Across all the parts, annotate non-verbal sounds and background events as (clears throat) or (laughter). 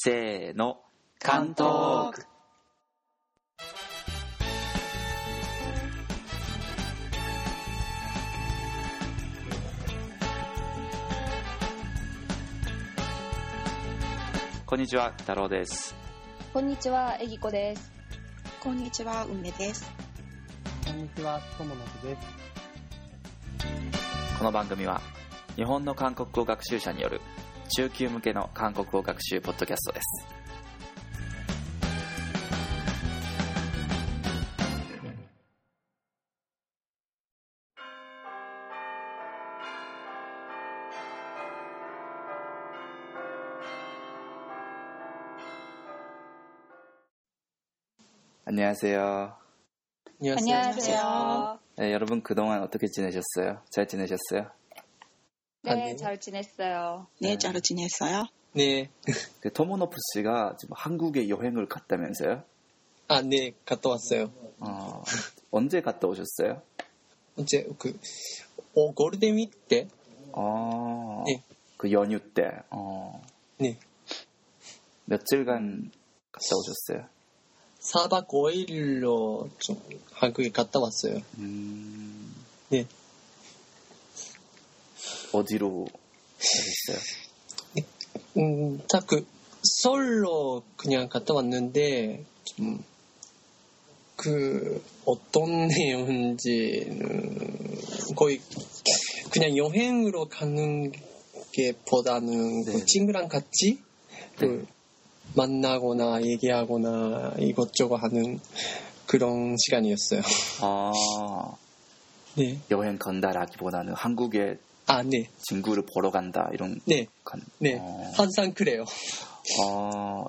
せーの、関東区。こんにちは、太郎です。こんにちは、えぎこです。こんにちは、梅です。こんにちは、とものすです。この番組は、日本の韓国語学習者による中級向けの韓国語学習ポッドキャストです。 안녕하세요. 안녕하세요. 네, 여러분 그동안 어떻게 지내셨어요? 잘 지내셨어요? 네, 아, 네. 잘 지냈어요. 네, 잘 지냈어요? 네. 그 토모노프 씨가 지금 한국에 여행을 갔다면서요? 아, 네, 갔다 왔어요. 어, 언제 갔다 오셨어요? 이제 그, 어, 골든 위크 때? 어, 네. 그 연휴 때, 어, 네. 며칠간 갔다 오셨어요? 4박 5일로 좀 한국에 갔다 왔어요. 음, 네. 어디로 가셨어요? 음, 딱 그, 서울로 그냥 갔다 왔는데, 좀, 그, 어떤 (laughs) 내용인지는 거의 그냥 여행으로 가는 게 보다는 네. 그 친구랑 같이 그 만나거나 얘기하거나 이것저것 하는 그런 시간이었어요. 아, (laughs) 네. 여행 간다라기보다는 한국에 아, 네. 친구를 보러 간다 이런 네. 간. 네. 어, 항상 그래요. 어,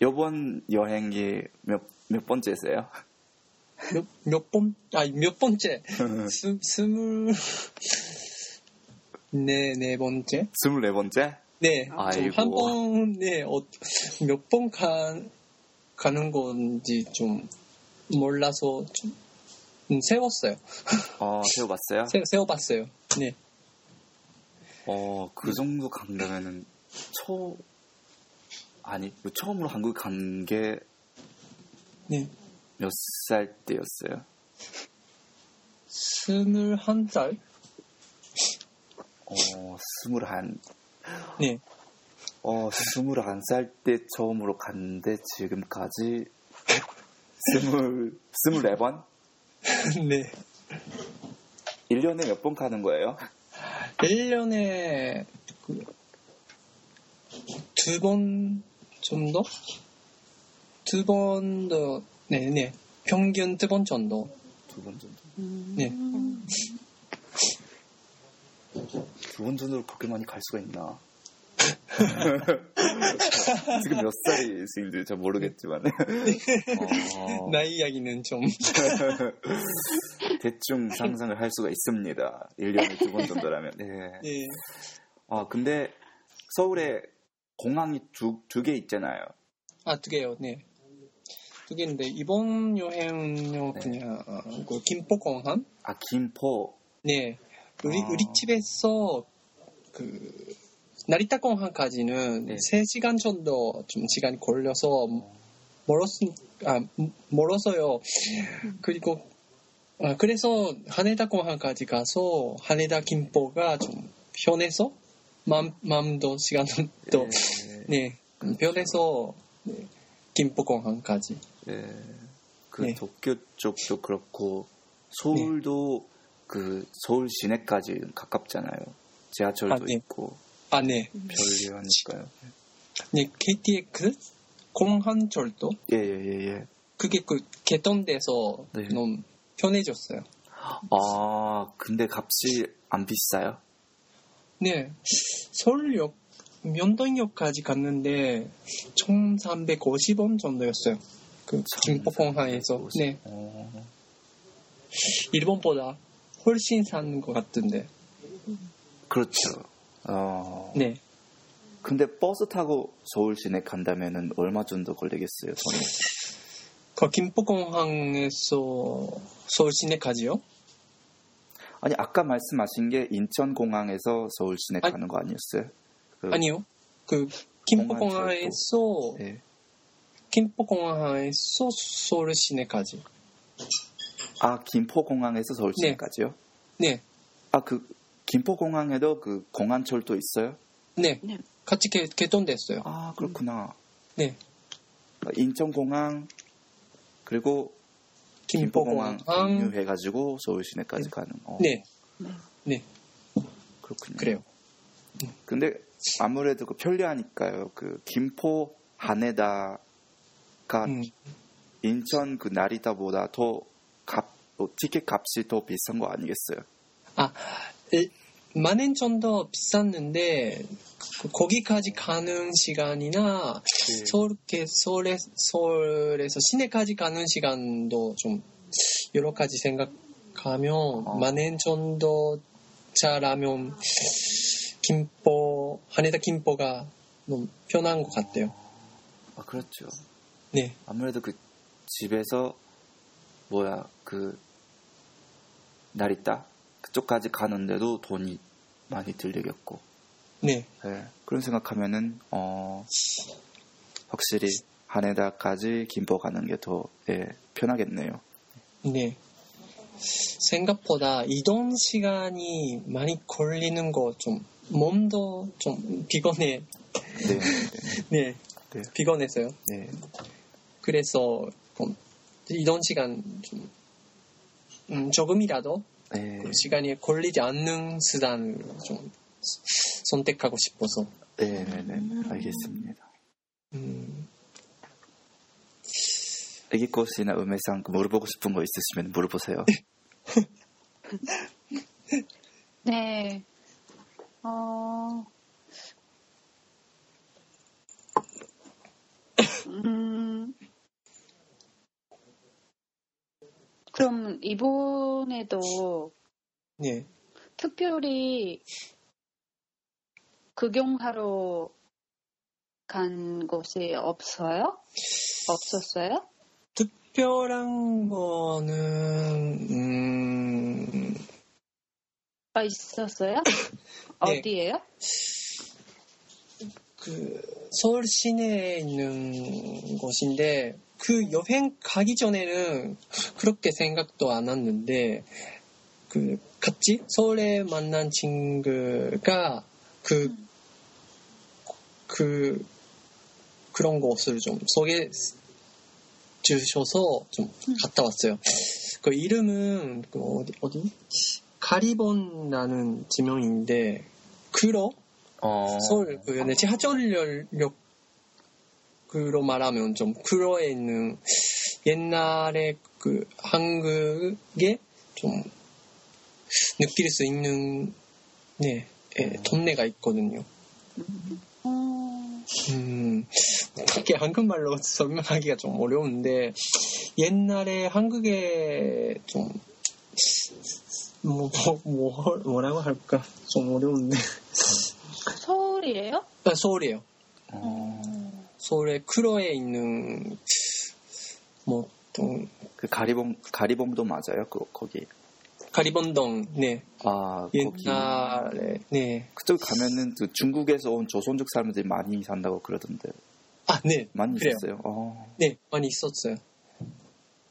이번 여행이 몇, 몇 번째세요? 몇, 몇 번, 아, 몇 번째? (laughs) 스, 스물, 네, 네 번째? 24번째? 네. 아이고. 한 번, 네, 어, 몇번 가, 가는 건지 좀 몰라서 좀 음, 세웠어요. 어, 세워봤어요? (laughs) 세, 세워봤어요. 네. 어, 그 정도 간다면은, 초, 아니, 그 처음으로 한국 간게몇 네. 살 때였어요? 스물한 살? 어, 스물한, 네. 어, 스물한 살 때 처음으로 갔는데 지금까지 (laughs) 스물, 스물네 번? 네. 1년에 몇 번 가는 거예요? 1년에 두번 정도? 두 번도, 네, 네. 평균 두 번 정도. 두 번 정도. 네. 두 번 정도로 그렇게 많이 갈 수가 있나? (laughs) 지금 몇 살이신지 잘 모르겠지만. 어, 나이 이야기는 좀. (laughs) 대충 상상을 할 수가 있습니다. 1년에 두 번 정도라면. (laughs) 네. 네. 아, 근데 서울에 공항이 두, 두 개 있잖아요. 아, 두 개요, 네. 두 개인데, 이번 여행은요, 네. 그냥, 그, 김포공항? 아, 김포. 네. 우리, 아. 우리 집에서, 그, 나리타 공항까지는 네. 3시간 정도 좀 시간이 걸려서, 멀었, 아, 멀어서요. 그리고, 아, 그래서 하네다 공항까지 가서, 하네다 김포가 좀 편해서, 마음, 마음도 시간도, (laughs) 네. 네, 편해서, 네, 김포 공항까지. 네. 그 네. 도쿄 쪽도 그렇고 서울도 그 서울 시내까지 가깝잖아요. 지하철도 아, 네. 있고 아, 네. 편리하니까요. 네, KTX 공항철도 예예예 예, 예. 그게 그 개통돼서 네. 너무 편해졌어요. 아 근데 값이 안 비싸요? 네, 서울역 면동역까지 갔는데 1,350원 정도였어요. 그 김포공항에서 네 어, 일본보다 훨씬 싼 것 같은데 그렇죠. 어, 네 근데 버스 타고 서울 시내 간다면은 얼마 정도 걸리겠어요? 저는 그 김포공항에서 서울 시내까지요? 아니 아까 말씀하신 게 인천공항에서 서울 시내 아니- 가는 거 아니었어요? 그, 아니요. 그 김포공항에서 네. 김포공항에서 서울 시내까지. 아 김포공항에서 서울 네. 시내까지요? 네, 아그 김포공항에도 그 공항철도 있어요? 네, 네. 같이 개, 개통됐어요. 아 그렇구나. 네, 인천공항 그리고 김포공항. 공유해가지고 서울 시내까지 가는. 어, 네, 네. 네, 그렇군요. 그래요. 근데 아무래도 그 편리하니까요. 그 김포 한에다가 음, 인천 그 나리다보다 더 값, 뭐 티켓 값이 더 비싼 거 아니겠어요? 일- 만엔 좀 더 비쌌는데 그- 거기까지 가는 시간이나 네. 서울 서울에 서울에서 시내까지 가는 시간도 좀 여러 가지 생각하면 어. 만엔 정도 차라면 김포 한에다 김포가 너무 편한 것 같아요. 아 그렇죠. 네, 아무래도 그 집에서 뭐야 그 나리다 그쪽까지 가는데도 돈이 많이 들리겠고 네, 네, 그런 생각하면은 어 확실히 한에다까지 김포 가는 게더 예, 편하겠네요. 네. 생각보다 이동 시간이 많이 걸리는 거 좀 몸도 좀 피곤해. (laughs) 네, 네, 네, 네. 피곤해서요. 네. 그래서 좀 이동 시간 좀 음, 조금이라도 네, 그 시간이 걸리지 않는 수단을 좀 선택하고 싶어서. 네, 네, 네, 알겠습니다. 음, 애기꽃 씨나 음해상 그 물어보고 싶은 거 있으시면 물어보세요. (laughs) 네. 어, 음, 그럼 이번에도 네. 특별히 구경하러 간 곳이 없어요? 없었어요? 특별한 거는 음, 아, 있었어요? (coughs) 네. 어디예요? 그 서울 시내에 있는 곳인데 그 여행 가기 전에는 그렇게 생각도 안 했는데 그 같이 서울에 만난 친구가 그그 그런 곳을 좀 소개 주셔서 좀 갔다 왔어요. 그 이름은 그 어디 어디? 가리본이라는 지명인데 그로 어, 서울 그 네, 지하철역 그로 말하면 좀 그로에 있는 옛날에 그 한국에 좀 느낄 수 있는 네 예, 동네가 있거든요. 어, 음, 어떻게 한국말로 (laughs) 설명하기가 좀 어려운데 옛날에 한국에 좀 뭐, 뭐, 뭐 라고 할까 좀 어려운데 서울이에요? 아, 서울이에요. 어, 서울의 크로에 있는 뭐 좀, 그 가리봉 가리봉도 맞아요? 그 거기. 가리번동 네아 거기. 옛날에 네 그쪽 가면은 그 중국에서 온 조선족 사람들이 많이 산다고 그러던데 아, 네. 많이 그래요. 있었어요. 어, 네, 많이 있었어요.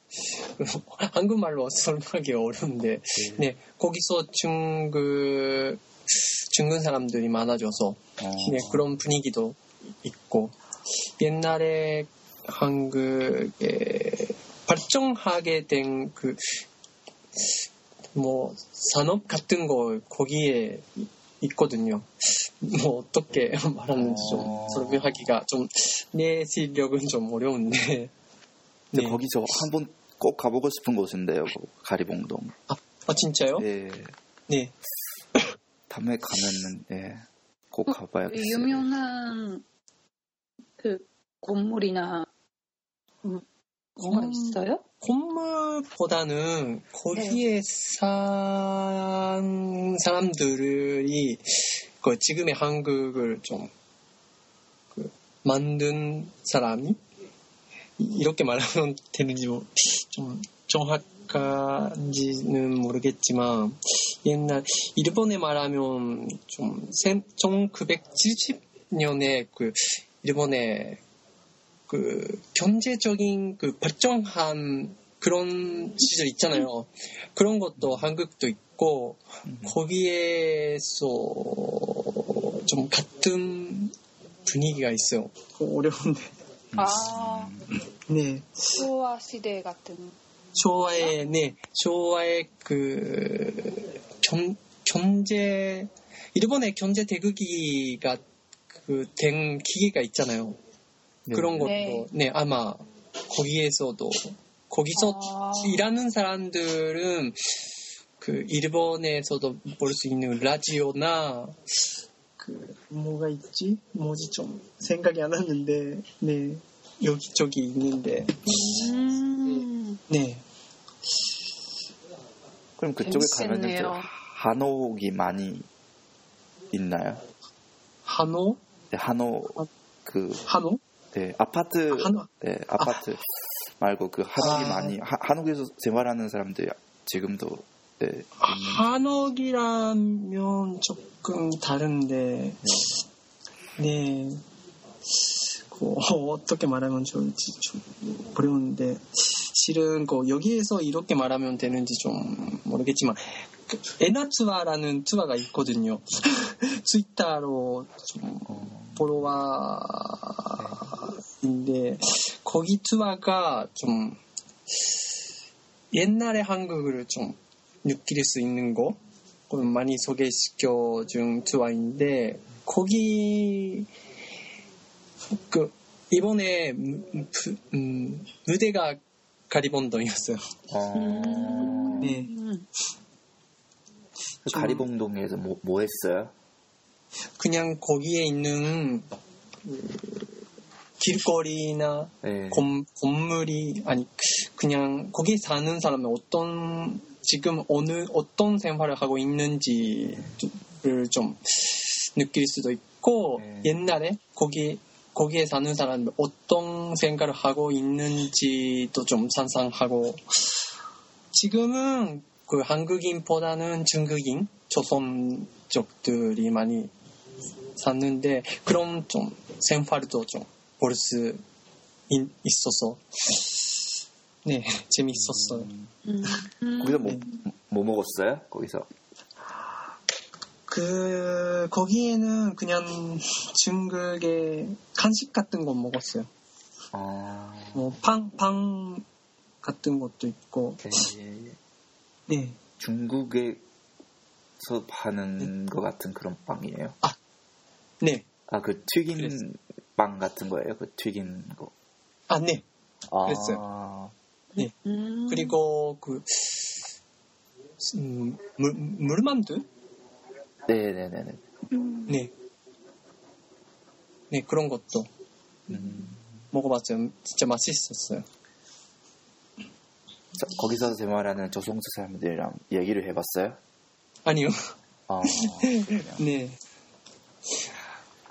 (laughs) 한국말로 설명하기 어려운데, 네, 거기서 중국, 중국 사람들이 많아져서, 어, 네, 그런 분위기도 있고, 옛날에 한국에 발전하게 된 그, 뭐, 산업 같은 거 거기에 이- 있거든요. 뭐, 어떻게 (laughs) 말하는지 좀 어. 설명하기가 좀, 내 실력은 좀 어려운데, 근데 네. 거기 저한번 꼭 가보고 싶은 곳인데요. 그 가리봉동. 아, 진짜요? 예, 네. (coughs) 다음에 가면은 예, 꼭그 가봐야겠어요. 유명한 그 건물이나 음, 뭐가 음. 있어요? 건물보다는 거기에 산 사람들이 그 지금의 한국을 좀 그 만든 사람이 이- 이렇게 말하면 되는지 뭐좀 정확한지는 모르겠지만 옛날 일본에 말하면 좀 1970년에 그 일본의 그 경제적인 그 발전한 그런 시절 있잖아요. 그런 것도 한국도 있고 거기에서 좀 같은 분위기가 있어요. 어려운데. 아, 네. 소아 시대 같은. 쇼와의 네 쇼와의 그 경, 경제 일본의 경제 대국기가 그 된 기계가 있잖아요. 네. 그런 것도 네. 네. 아마 거기에서도 거기서 아. 일하는 사람들은 그 일본에서도 볼 수 있는 라디오나 그 뭐가 있지? 뭐지 좀 생각이 안 나는데 네 여기저기 있는데 음, 네 그럼 그쪽에 가면은. 한옥이 많이 있나요? 한호 네, 한옥 그 한호 네, 아파트 한호 네, 아파트 말고 그 한옥이 아. 많이 하- 한옥에서 생활하는 사람들 지금도 네, 한옥이라면 조금 다른데, 네. 그, (laughs) 어떻게 말하면 좋을지 좀 어려운데, 실은 그 여기에서 이렇게 말하면 되는지 좀 모르겠지만, 그 에나 투어라는 투어가 있거든요. (laughs) 트위터로 좀 포로와인데, 거기 투어가 좀 옛날의 한국을 좀 느낄 수 있는 거 많이 소개시켜 준 투어인데 거기 그 이번에 음, 부- 음, 무대가 가리본동이었어요. 어, 네. 음. 그 가리봉동에서 뭐, 뭐 했어요? 그냥 거기에 있는 그 길거리나 네. 건, 건물이 아니 그냥 거기 사는 사람은 어떤 지금 어느 어떤 생활을 하고 있는지를 좀 느낄 수도 있고 네. 옛날에 거기 거기에 사는 사람이 어떤 생각을 하고 있는지도 좀 상상하고 지금은 그 한국인보다는 중국인 조선족들이 많이 샀는데 그런 좀 생활도 좀 볼 수 있어서 네 (laughs) 재밌었어요. 음. 거기서 뭐, 뭐 먹었어요? 거기서 그 거기에는 그냥 중국의 간식 같은 거 먹었어요. 어, 뭐빵 빵 같은 것도 있고 네. 네 중국에서 파는 것 같은 그런 빵이에요. 네. 아, 그 튀긴 그랬어요. 빵 같은 거예요? 그 튀긴 거. 아, 네. 아, 그랬어요. 음. 그리고 그 음, 물, 물만두? 네네네네. 음. 네. 네, 그런 것도 음, 먹어봤어요. 진짜 맛있었어요. 저- 거기서 생활하는 조선족 사람들이랑 얘기를 해봤어요? 아니요. (laughs) 어, 네.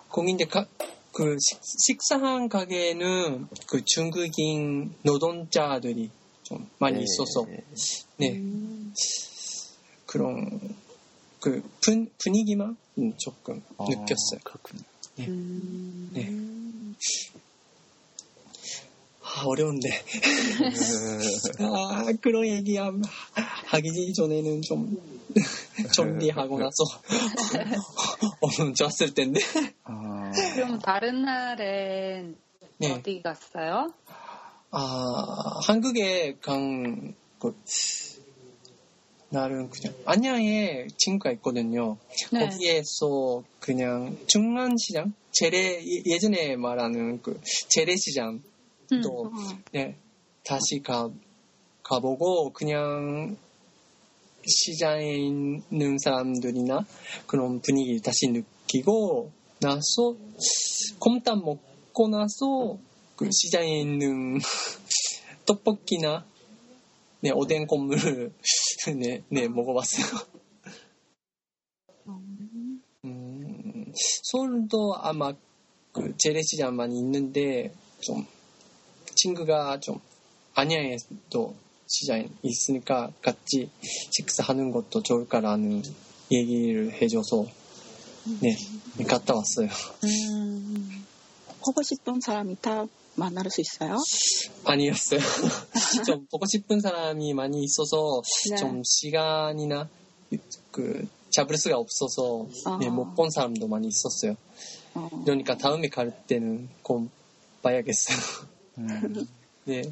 거기 이제 가, 그 식, 식사한 가게는 그 중국인 노동자들이 좀 많이 네. 있어서 네 음. 그런 그 분, 분위기만 음, 조금 어, 느꼈어요. 그렇군요. 네. 음. 네. 아, 어려운데. 아, 그런 얘기 함- 하기 전에는 좀 (laughs) 정리하고 나서 어, 좋았을 텐데. 어, 그럼 다른 날엔 네. 어디 갔어요? 아, 한국에 간, 그, 나름 그냥, 안양에 친구가 있거든요. 네. 거기에서 그냥 중앙시장? 재래, 예- 예전에 말하는 그 재래시장, 음. 또- 어. 네, 다시 가, 가보고, 그냥 시장에 있는 사람들이나 그런 분위기 다시 느끼고 나서, 곰탕 먹고 나서, 그 시장에 있는 (laughs) 떡볶이나, 네, 오뎅 콩물, (laughs) 네, 네, 먹어봤어요. 음, 서울도 아마 그 재래시장 많이 있는데 좀 친구가 좀 안양에도 시장에 있으니까 같이 식사하는 것도 좋을까라는 얘기를 해줘서 네 갔다 왔어요. 음. 보고 싶은 사람이 다 만날 수 있어요? 아니었어요. (laughs) 좀 보고 싶은 사람이 많이 있어서 네. 좀 시간이나 그 잡을 수가 없어서 아. 네, 못본 사람도 많이 있었어요. 어, 그러니까 다음에 갈 때는 꼭 봐야겠어요. 음, 네.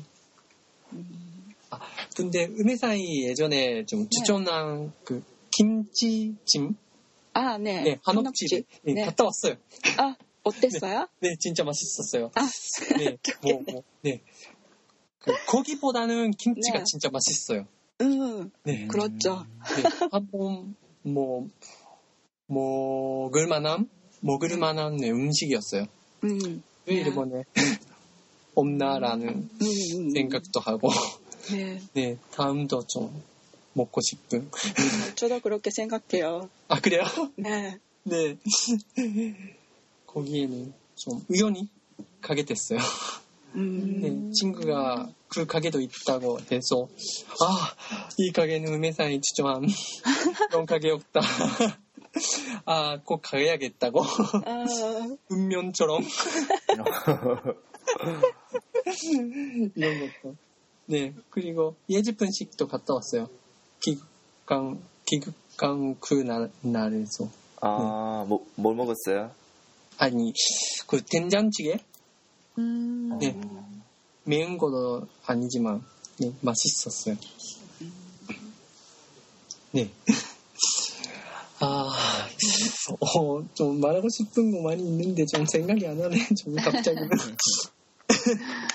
음, 아, 근데 음해사이 예전에 좀 추천한 그 김치찜 아, 네. 네, 한옥집 네, 네. 갔다 왔어요. 아, 어땠어요? 네, 진짜 맛있었어요. 아, 네, (laughs) 뭐, 뭐, 네. 그 고기보다는 김치가 네. 진짜 맛있어요. 음, 네. 그렇죠. 네, 한번 뭐 먹을 만한 먹을 만한 네, 음식이었어요. 음, 왜 네. 일본에 없나라는 음, 음, 생각도 하고 (laughs) 네. 네 다음도 좀 먹고 싶은 저도 그렇게 생각해요. 아 그래요? (laughs) 네. 네 거기에는 좀 우연히 가게 됐어요. 음, 네, 친구가 그 가게도 있다고 해서 아 이 가게는 음해상이 추천한 (laughs) 그런 가게였다. 아 꼭 가야겠다고 아, 운명처럼 이런 것도. 네, 그리고 예지분식도 갔다 왔어요. 기극강, 기극강 그 날, 날에서. 아, 뭐, 뭘 먹었어요? 아니, 그 된장찌개? 음, 네. 매운 것도 아니지만, 네, 맛있었어요. 네. (laughs) 아, 어, 좀 말하고 싶은 거 많이 있는데 좀 생각이 안 나네. (laughs) 좀 갑자기. (laughs)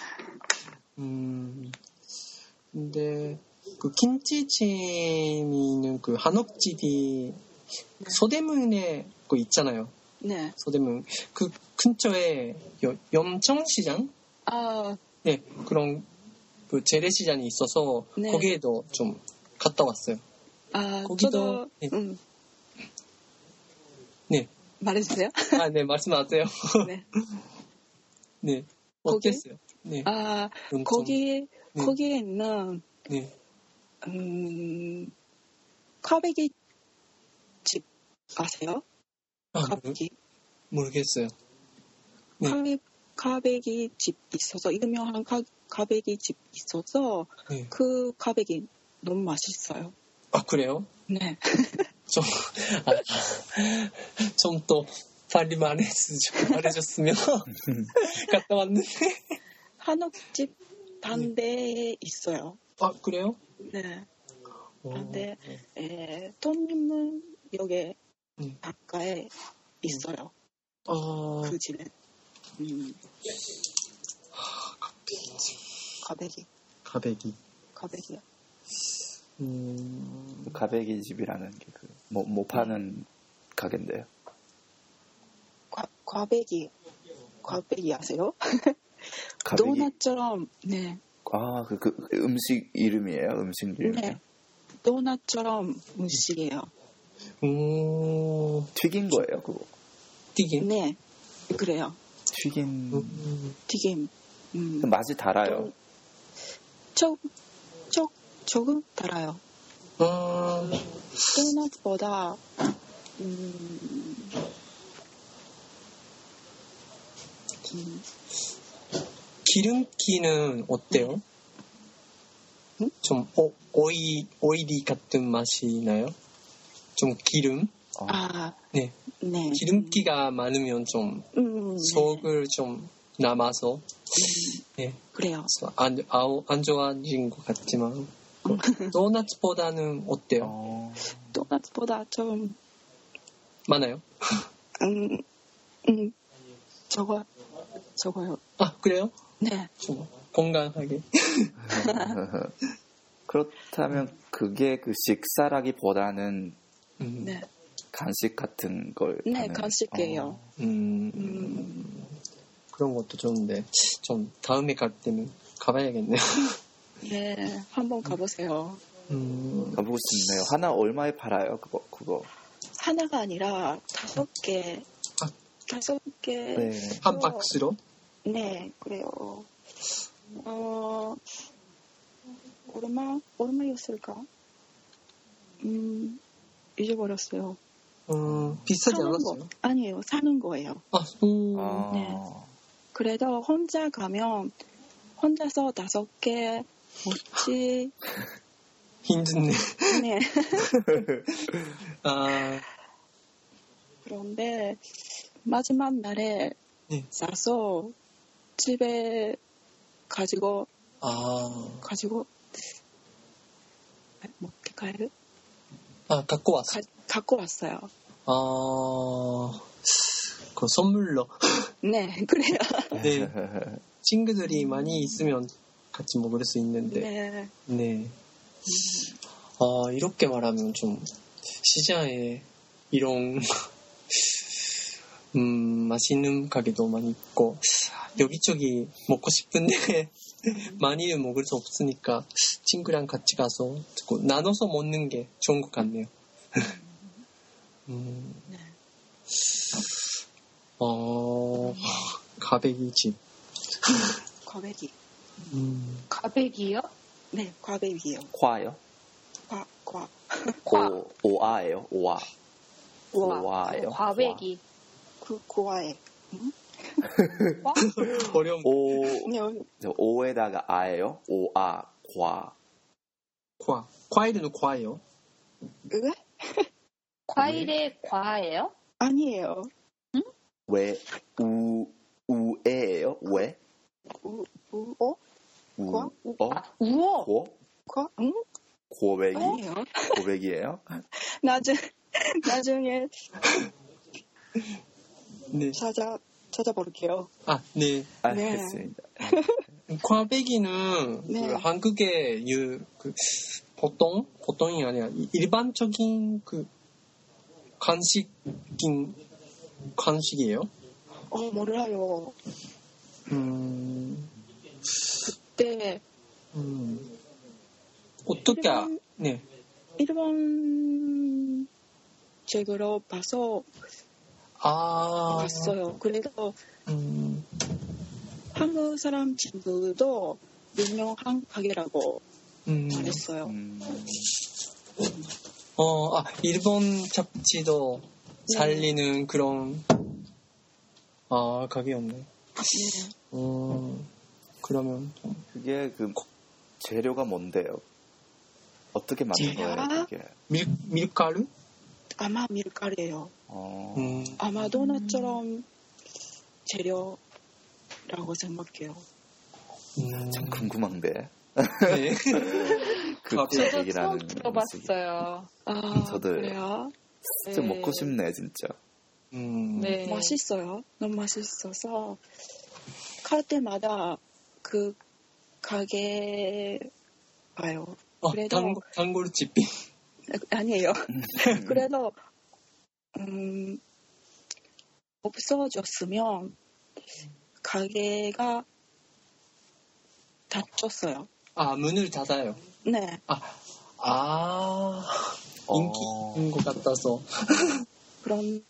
음, 근데 그 김치찜이는 그 한옥집이 소대문에 그 있잖아요. 네. 소대문 그 근처에 여- 염청시장? 아, 네 그런 그 재래시장이 있어서 네. 거기에도 좀 갔다 왔어요. 아, 거기도- 저도, 네. 음, 네. 말해주세요. 아, 네 말씀하세요. 네. (laughs) 네? 어땠어요? 네. 아, 염청. 거기, 네. 거기에 있는, 네. 음, 꽈배기 집 아세요? 아, 모르, 꽈배기. 모르겠어요. 네. 꽈배, 꽈배기 집 있어서, 유명한 꽈, 꽈배기 집 있어서, 네. 그 꽈배기 너무 맛있어요. 아 그래요? 네. (laughs) 좀, 아, 좀또 빨리 말해주, 말해줬으면 갔다 왔는데. 한옥집 반대에 있어요. 아, 그래요? 네. 어, 반대, 에, 돈림문역에 음. 가까이 있어요. 아, 그 집에. 음. 꽈배기, 가백이. 꽈배기요. 음, 가베기 집이라는 게 그, 뭐, 뭐 파는 가게인데요. 과, 꽈배기, 꽈배기 아세요? (laughs) 가베기. 도넛처럼, 네, 아, 그, 그, 그 음식 이름이에요? 음식 이름. 네. 도넛처럼 음식이에요. 오, 튀긴 거예요, 그거. 튀김? 네, 그래요. 튀긴. 음, 튀김. 음. 맛이 달아요. 조, 조, 조금 달아요. 아, 도넛보다, 음, 음, 기름기는 어때요? 응? 좀, 어, 오이, 오일이 같은 맛이 나요? 좀 기름? 어, 아, 네. 네. 기름기가 많으면 좀 음, 네. 속을 좀 남아서, 네. 그래요. 안, 안 좋아진 것 같지만, (laughs) 도넛보다는 어때요? 어, 도넛보다 좀, 많아요? 음, 음, 저거, 저거요. 아, 그래요? 네. 좀 건강하게. (laughs) 그렇다면 그게 그 식사라기보다는 음, 네. 간식 같은 걸. 네, 파는- 간식이에요. 어, 음, 음, 그런 것도 좋은데, 좀 다음에 갈 때는 가봐야겠네요. (laughs) 네, 한번 가보세요. 음, 가보고 싶네요. 하나 얼마에 팔아요? 그거, 그거. 하나가 아니라 다섯 개, 아. 다섯 개. 네. 한 박스로? 네, 그래요. 어, 얼마, 얼마였을까? 음, 잊어버렸어요. 음, 비싸지 않았어요? 거. 아니에요, 사는 거예요. 아, 음, 아, 네. 그래도 혼자 가면 혼자서 다섯 개 먹지. (laughs) 힘드네. 네. (laughs) 아, 그런데 마지막 날에 네. 싸서 집에 가지고 아, 가지고 먹게 가요? 아, 갖고 왔어. 가, 갖고 왔어요. 아, 그 선물로. 네, (laughs) 그래요. 네. 친구들이 많이 있으면 같이 먹을 수 있는데. 네. 네. 아, 이렇게 말하면 좀 시장에 이런 음, 맛있는 가게도 많이 있고 여기저기 먹고 싶은데 (laughs) 많이는 먹을 수 없으니까 친구랑 같이 가서 그 나눠서 먹는 게 좋은 것 같네요. (laughs) 음, 네. 어, 가베기 집. 과배기. 음, 가백이요? 네, 과배기요. 과요? 과, 과. 과. 오, 오아예요. 오아. 과. 과예요. 과백이. 그, 과에. 과? 어려운 오, 네, 저 오에다가 아예요. 오아, 과. 과. 과일은 과예요. 왜? 과일의 과예요? 아니에요. 왜, 우, 우에예요. 왜? 우, 우, 어? 우, 과? 어? 아, 우어. 고? 과? 응? 고백이? 고백이에요? 나중, 나중에 네. 찾아, 찾아볼게요. 아, 네. 알겠습니다. 꽈배기는 네. 그 한국의 유, 그 보통 보통이 아니라 이- 일반적인 그 간식인 간식이에요. 어, 몰라요. 음, 그때, 음. 어떻게 아, 일반- 네. 일본 책으로 봐서 아, 봤어요. 그래서 음, 한국 사람 친구도 유명한 가게라고 음, 말했어요. 음, 어, 아, 일본 잡지도 네. 살리는 그런 아 가게였네. 네. 음, 그러면 좀 그게 그 재료가 뭔데요? 어떻게 만든? 거예요, 그게? 밀 밀가루? 아마 밀가루예요. 어, 음, 아마 도넛처럼 재료라고 생각해요. 음, 참 궁금한데. 네. (laughs) 그 저도 저도 처음 들어봤어요. 아, 저도요. 그래요? 진짜 네. 먹고 싶네, 진짜. 음, 네. 맛있어요. 너무 맛있어서 갈 때마다 그 가게 봐요. 어, 그래도- 단골, 단골집. 아니에요. (laughs) 그래도 음, 없어졌으면 가게가 닫혔어요. 아, 문을 닫아요. 네, 아, 아, 어, 인기인 것 같아서. (laughs) 그럼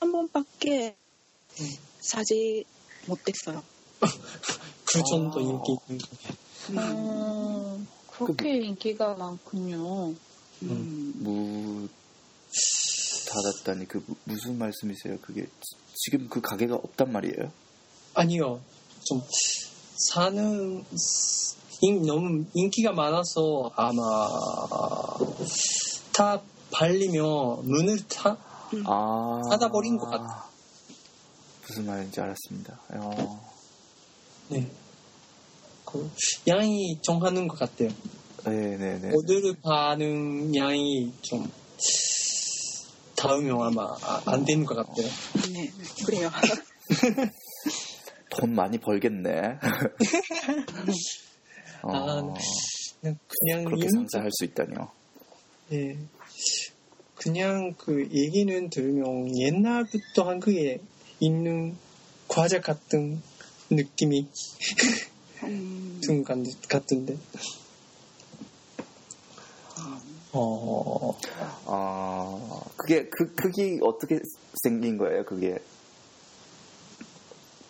한 번밖에 음. 사지 못했어요. (laughs) 그 정도 아. 인기 있는 거. 음, 그렇게 인기가 많군요. 음, 무 닫았다니 그 무- 무슨 말씀이세요? 그게 지- 지금 그 가게가 없단 말이에요? 아니요. 좀, 사는, 인, 너무 인기가 많아서 아마, 다 발리면 문을 다, 아 닫아버린 것 같아. 무슨 말인지 알았습니다. 어, 네. 그, 양이 정하는 것 같아요. 네네네. 오늘 반응 양이 좀, 다음에 아마 아- 안 되는 것 같아요. 네, 그래요. 돈 많이 벌겠네. (laughs) 어, 아, 그냥, 그냥 그렇게 인- 상상할 수 있다니요. 네. 그냥 그 얘기는 들으면 옛날부터 한국에 있는 과자 같은 느낌이 음, 든것 같은데. 어, 아 그게 그 크기 어떻게 생긴 거예요? 그게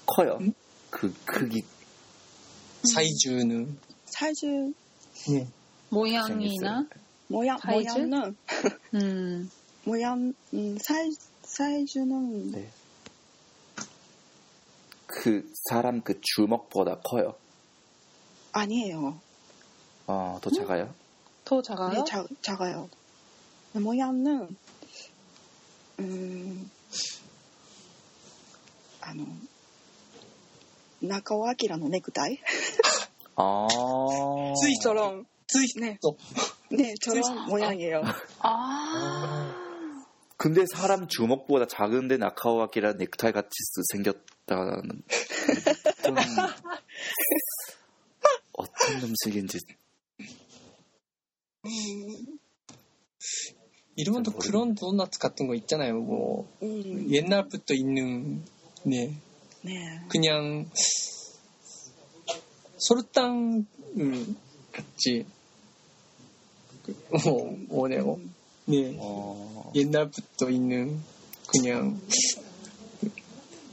커요? 음? 그 크기 사이즈는, 사이즈 네. 모양이나, 모양 사이즈? 모양은 (laughs) 음, 모양 음, 사이 사이즈는 네. 그 사람 그 주먹보다 커요. 아니에요. 어, 더 작아요? 더 작아요? 네, 작, 작아요. 모양은, 음, あの、中尾明のネクタイ 아. 저런, つい 네, と 네, 저런 모양이에요. 아. 근데 사람 주먹보다 작은데 나카오아키라 넥타이 같이 생겼다는 좀 (laughs) 어떤 음식인지 음, 이름도 그런 도넛 같은 거 있잖아요. 뭐 음, 옛날부터 있는 네 네. 그냥 설탕을 같이 그, 뭐 뭐네요. 네 어, 옛날부터 있는 그냥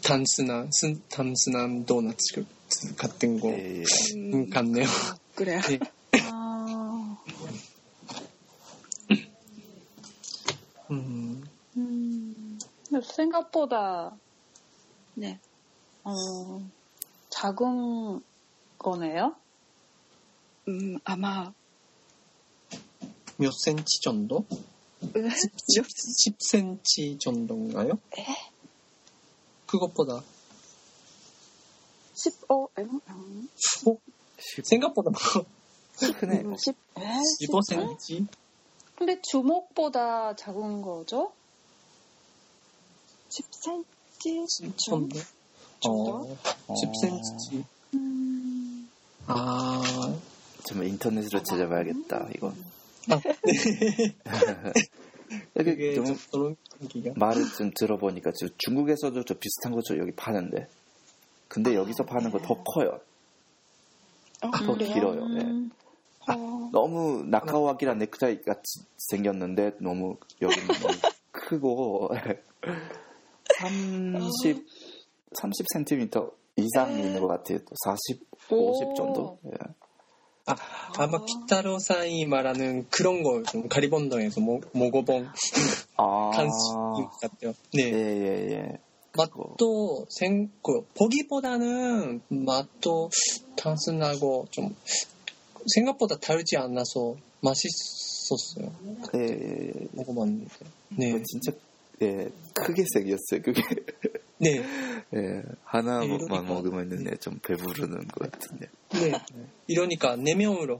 단순한 순- 단순한 도넛 같은 거 예, 음, 같네요. 그래. 네. (laughs) 아. 음, 음. 근데 생각보다 네. 어, 작은 거네요? 음, 아마, 몇 센치 정도? (laughs) 몇, 10cm 정도인가요? 에? 그것보다 15, (laughs) 음, 생각보다 크네. 10, 에? 15cm? 근데 주먹보다 작은 거죠? 10cm 정도? 정도? 어, 10cm. 음. 아, 좀 인터넷으로 찾아봐야겠다 이거. 아, 네. (laughs) 여기 그게 좀좀 그런 기가. 말을 좀 들어보니까 저 중국에서도 저 비슷한 거저 여기 파는데 근데 여기서 파는 거더 커요. 어, 더 그래요? 길어요. 예. 음. 어, 너무 나카오아키랑 넥타이 같이 생겼는데 너무 여기는 너무 (laughs) 크고 30 30cm 이상 있는 것 같아요. 또 40, 50 정도. 예. 아, 아마 피타로 사이 말하는 그런 거 좀 가리본더에서 뭐, 먹어본 아, 간식인 것 같아요. 예, 네. 예, 예. 맛도 생, 그, 보기보다는 맛도 단순하고 좀 생각보다 다르지 않아서 맛있었어요. 예, 예, 예. 먹어봤는데. 네. 네. 진짜 예, 크게 생겼어요. 그게 네. (laughs) 예, 하나만 네, 이러니까. 먹으면 네, 좀 배부르는 것 같은데. 네. 이러니까 네 명으로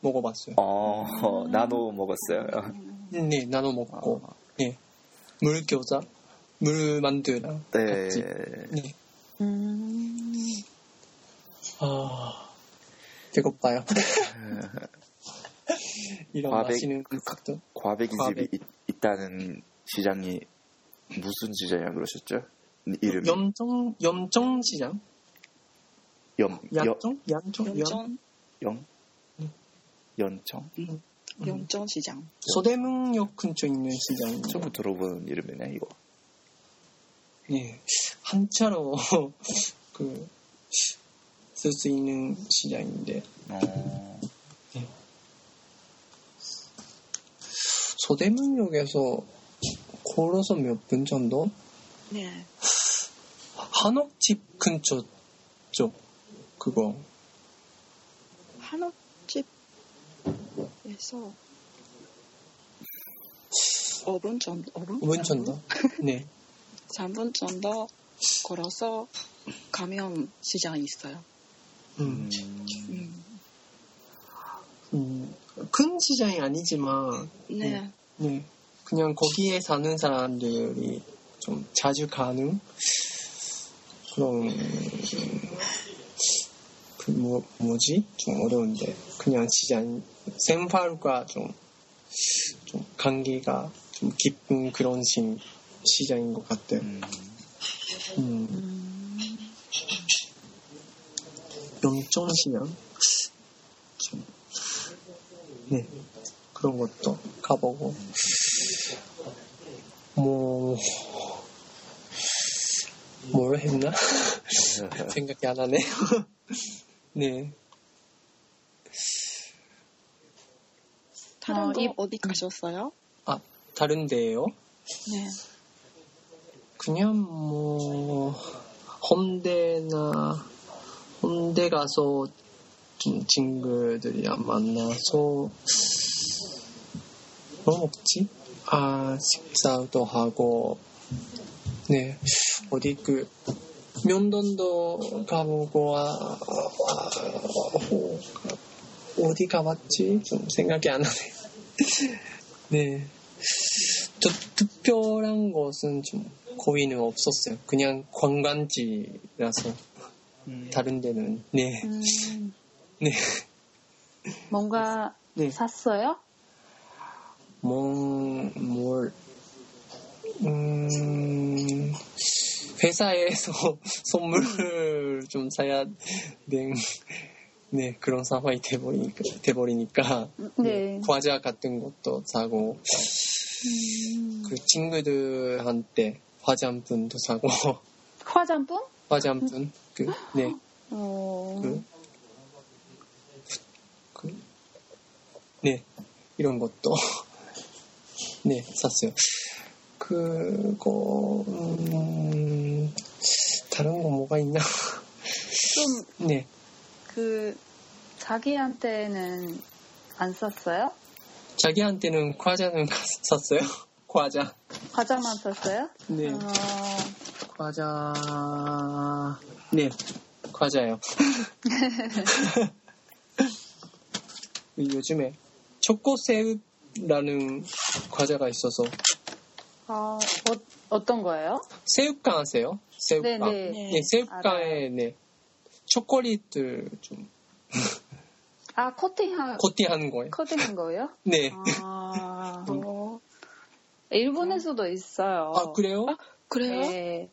먹어봤어요. 어, 나눠 먹었어요. 네, 나눠 먹고. 어, 네. 물교자, 물만두랑 네. 같이. 네. 음. 아, 배고파요. (laughs) 이런 과백- 맛있는 것도. 과배기 과백. 집이 있, 있다는 시장이 무슨 시장이라 그러셨죠? 이름이 염정, 염정시장? 염, 염, 양정? 양정? 양? 연전, 영, 음. 연청. 음. 연전 시장. 소대문역 근처에 있는 시장입니다. 처음 들어보는 이름이네 이거. 예. 한자로 (laughs) 그, 쓸 수 있는 시장인데, 어, 소대문역에서 걸어서 몇 분 정도? 네. 한옥집 근처 쪽, 그거. 한옥집에서 5분 정도, 5분? 5분 정도? 네. (laughs) 3분 정도 걸어서 가면 시장이 있어요. 음. 음, 음. 음, 큰 시장이 아니지만, 네. 네. 그냥 거기에 사는 사람들이 좀 자주 가는 그런, 그 뭐, 뭐지? 좀 어려운데. 그냥 시장, 생활과 좀, 좀 관계가 좀 깊은 그런 시, 시장인 것 같아요. 음, 음, 음. 영천시장? 좀, 네. 그런 것도 가보고. 뭐, 뭘 했나? (laughs) 생각이 안 나네요. (laughs) 네. 다른 어, 거 이- 어디 가셨어요? 다른 데예요 네. 그냥 뭐, 홍대나 홍대 가서 좀 친구들이랑 만나서 뭐 먹지? 아 식사도 하고 네 어디 그 면돈도 가보고 아, 아, 호- 어디 가봤지? 좀 생각이 안 나네. (laughs) 네. 저 특별한 곳은 좀 거의는 없었어요. 그냥 관광지라서 음. 다른 데는 네. 음, 네. 뭔가 네. 샀어요? 뭐, 뭘, 음, 회사에서 (laughs) 선물을 좀 사야 된, 네, 그런 상황이 돼버리니까, 돼버리니까, 네. 과자 같은 것도 사고, 음, 그 친구들한테 화장품도 사고, (laughs) 화장품? 화장품, 그, 네, 어, 그, 그, 네, 이런 것도, (laughs) 네, 샀어요. 그거, 음, 다른 거 뭐가 있나? 좀, (laughs) 네, 그, 자기한테는 안 샀어요? 자기한테는 과자는 (laughs) 샀어요? 과자. 과자만 샀어요? 네, 어, 과자, 네, 과자요. (laughs) 요즘에 초코새우 라는 과자가 있어서 어, 어, 떤 거예요? 새우깡 아세요? 새우깡. 네네. 네. 네, 새우깡에 네, 초콜릿을 좀 아, 코팅한, 코팅하는 거예요. 코팅한 거예요? (laughs) 네. 아, 어. 일본에서도 있어요. 아, 그래요? 그래요? 네.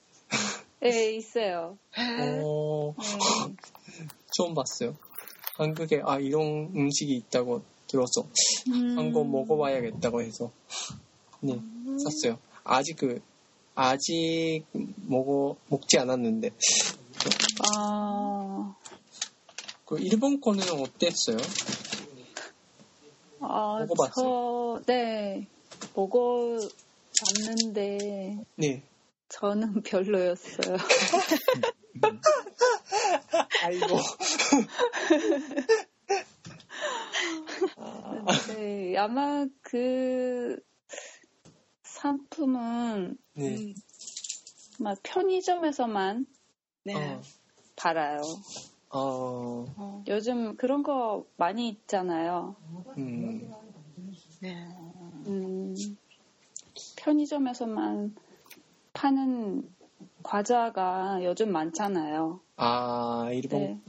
네, 있어요. 어, 네. (laughs) 처음 봤어요. 한국에 아 이런 음식이 있다고 들어서 음. 한번 먹어봐야겠다고 해서 네 샀어요. 아직 그 아직 먹어 먹지 않았는데 아, 그 일본 거는 어땠어요? 아, 먹어봤어요? 저, 네, 먹어봤는데, 네. 저는 (laughs) 별로였어요. (laughs) 아이고. (laughs) 네, 아마 그 상품은 네. 아마 편의점에서만 네. 어, 팔아요. 어, 어, 요즘 그런 거 많이 있잖아요. 음, 네. 음, 편의점에서만 파는 과자가 요즘 많잖아요. 아 일본 네,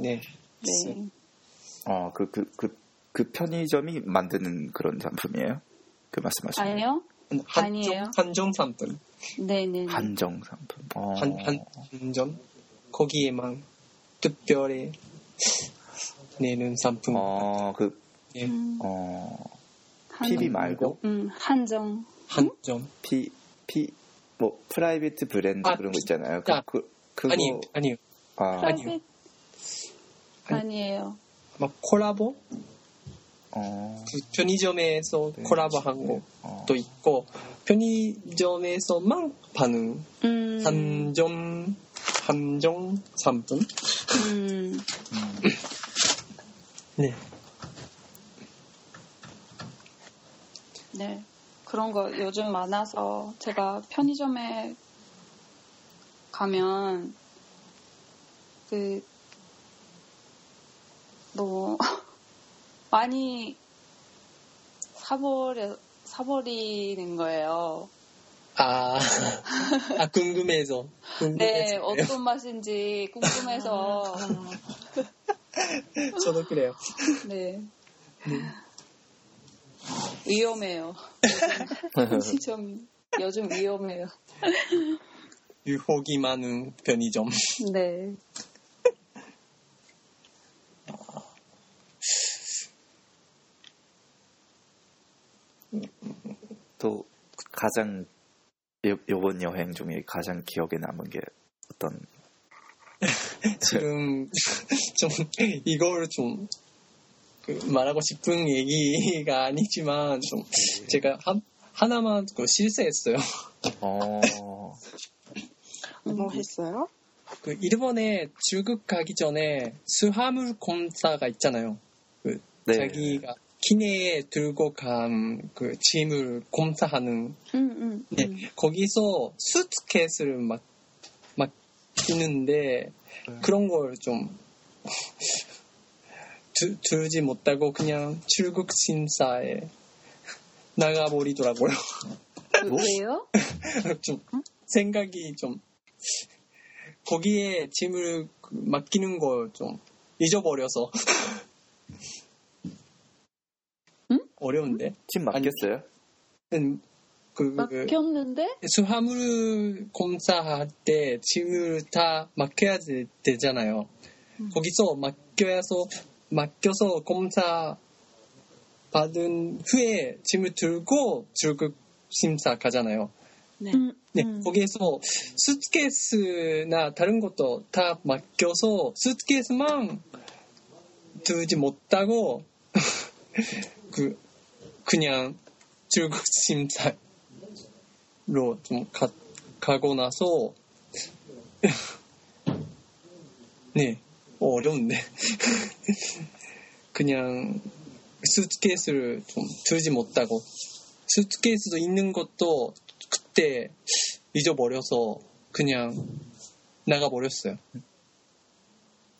네. 네. 어, 그, 그, 그, 그 편의점이 만드는 그런 상품이에요? 그 말씀하시는 아니요? 한정, 아니에요. 한정 상품. 네네. 한정 상품. 어, 한, 한, 한정? 거기에만 특별히 내는 상품. 어, 그, 예, 음, 어, 한- PB 말고, 음, 한정. 한정. P, P, 뭐, 프라이빗 브랜드 아, 그런 거 있잖아요. 그, 아, 그, 그 거, 아니요, 아니요. 아, 아니요. 프라이빗? 아니. 아니에요. 막 콜라보? 어, 그 편의점에서 네. 콜라보한 것도 어, 있고, 편의점에서만 파는 음, 한정, 한정 상품? 음, 음, 네. 네. 그런 거 요즘 많아서 제가 편의점에 가면 그, 뭐, 많이 사버려, 사버리는 거예요. 아, 아 궁금해서. 네, 궁금해서. 어떤 맛인지 궁금해서. (laughs) 저도 그래요. 네. 위험해요. 편의점이 요즘 위험해요. 유혹이 많은 편의점. 네. 또, 가장, 요, 요번 여행 중에 가장 기억에 남은 게 어떤, (laughs) 지금 (laughs) 좀 이걸 좀 그 말하고 싶은 얘기가 아니지만 좀 제가 한, 하나만 그 실수했어요. 어, 뭐 했어요? 그 일본에 중국 가기 전에 수화물 공사가 있잖아요. 그 네. 자기가 기내에 들고 간 그 짐을 검사하는 응, 응. 네, 응. 거기서 수트케이스를 막 맡기는데 그런 걸좀 들지 못하고 그냥 출국 심사에 나가버리더라고요. 뭐? 왜요? (laughs) 좀 생각이 좀 거기에 짐을 그 맡기는 걸 좀 잊어버려서 응? 어려운데 팀 맡겼어요? 음, 그 맡겼는데? 수화물 검사할 때 짐을 다 맡겨야 되, 되잖아요. 음. 거기서 맡겨서 맡겨서 검사 받은 후에 짐을 들고 출국 심사 가잖아요. 네. 응, 네, 응. 거기에서 수트케이스나 다른 것도 다 맡겨서 수트케이스만 들지 못하고 (laughs) 그 그냥 출국 (laughs) 심사로 좀 가, 가고 나서 (laughs) 네 어, 어려운데 (laughs) 그냥 수트케이스를 좀 들지 못하고 수트케이스도 있는 것도 그때 잊어버려서 그냥 나가버렸어요.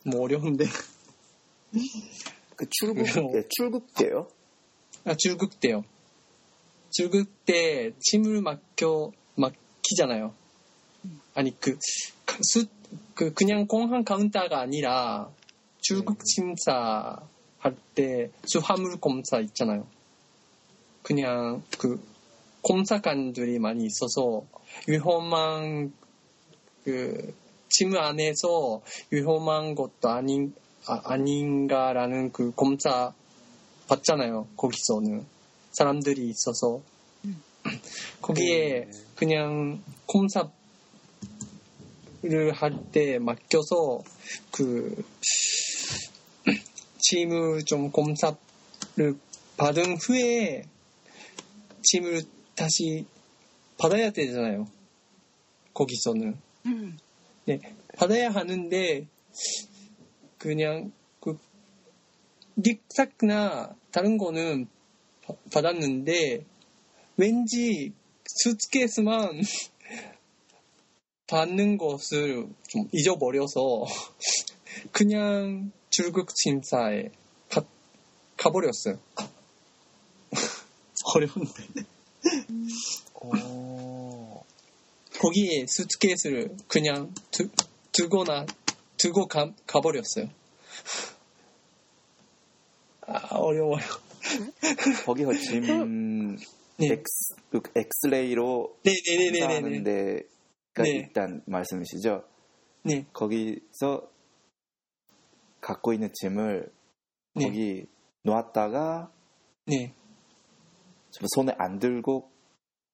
뭐 어려운데. 그 출국, 그래요? 예, 출국 때요? 아, 때요. 출국 때 짐을 맡겨, 맡기잖아요. 아니, 그, 수, 그, 그냥 공항 카운터가 아니라 출국 심사 할 때 수화물 검사 있잖아요. 그냥 그, 검사관들이 많이 있어서 위험한 그짐 안에서 위험한 것도 아닌 아, 아닌가라는 그 검사 받잖아요. 거기서는 사람들이 있어서 (clears throat) 거기에 그냥 검사를 할때 맡겨서 그 (clears throat) 짐을 좀 검사를 받은 후에 짐을 다시 받아야 되잖아요. 거기서는. 음. 네, 받아야 하는데, 그냥, 그, 닉삭나 다른 거는 바- 받았는데, 왠지 수트케이스만 (laughs) 받는 것을 좀 잊어버려서, (laughs) 그냥 출국 심사에 가, 가버렸어요. (laughs) 어려운데. 오. 거기에 수트케이스를 그냥 두, 두거나 두고 가, 가버렸어요. 아, 어려워요. (laughs) 거기서 짐 네. 엑스, 그 엑스레이로 네네네네네. 하는 데가 네. 있단 말씀이시죠? 네. 거기서 갖고 있는 짐을 네. 거기 놓았다가 네. 좀 손에 안 들고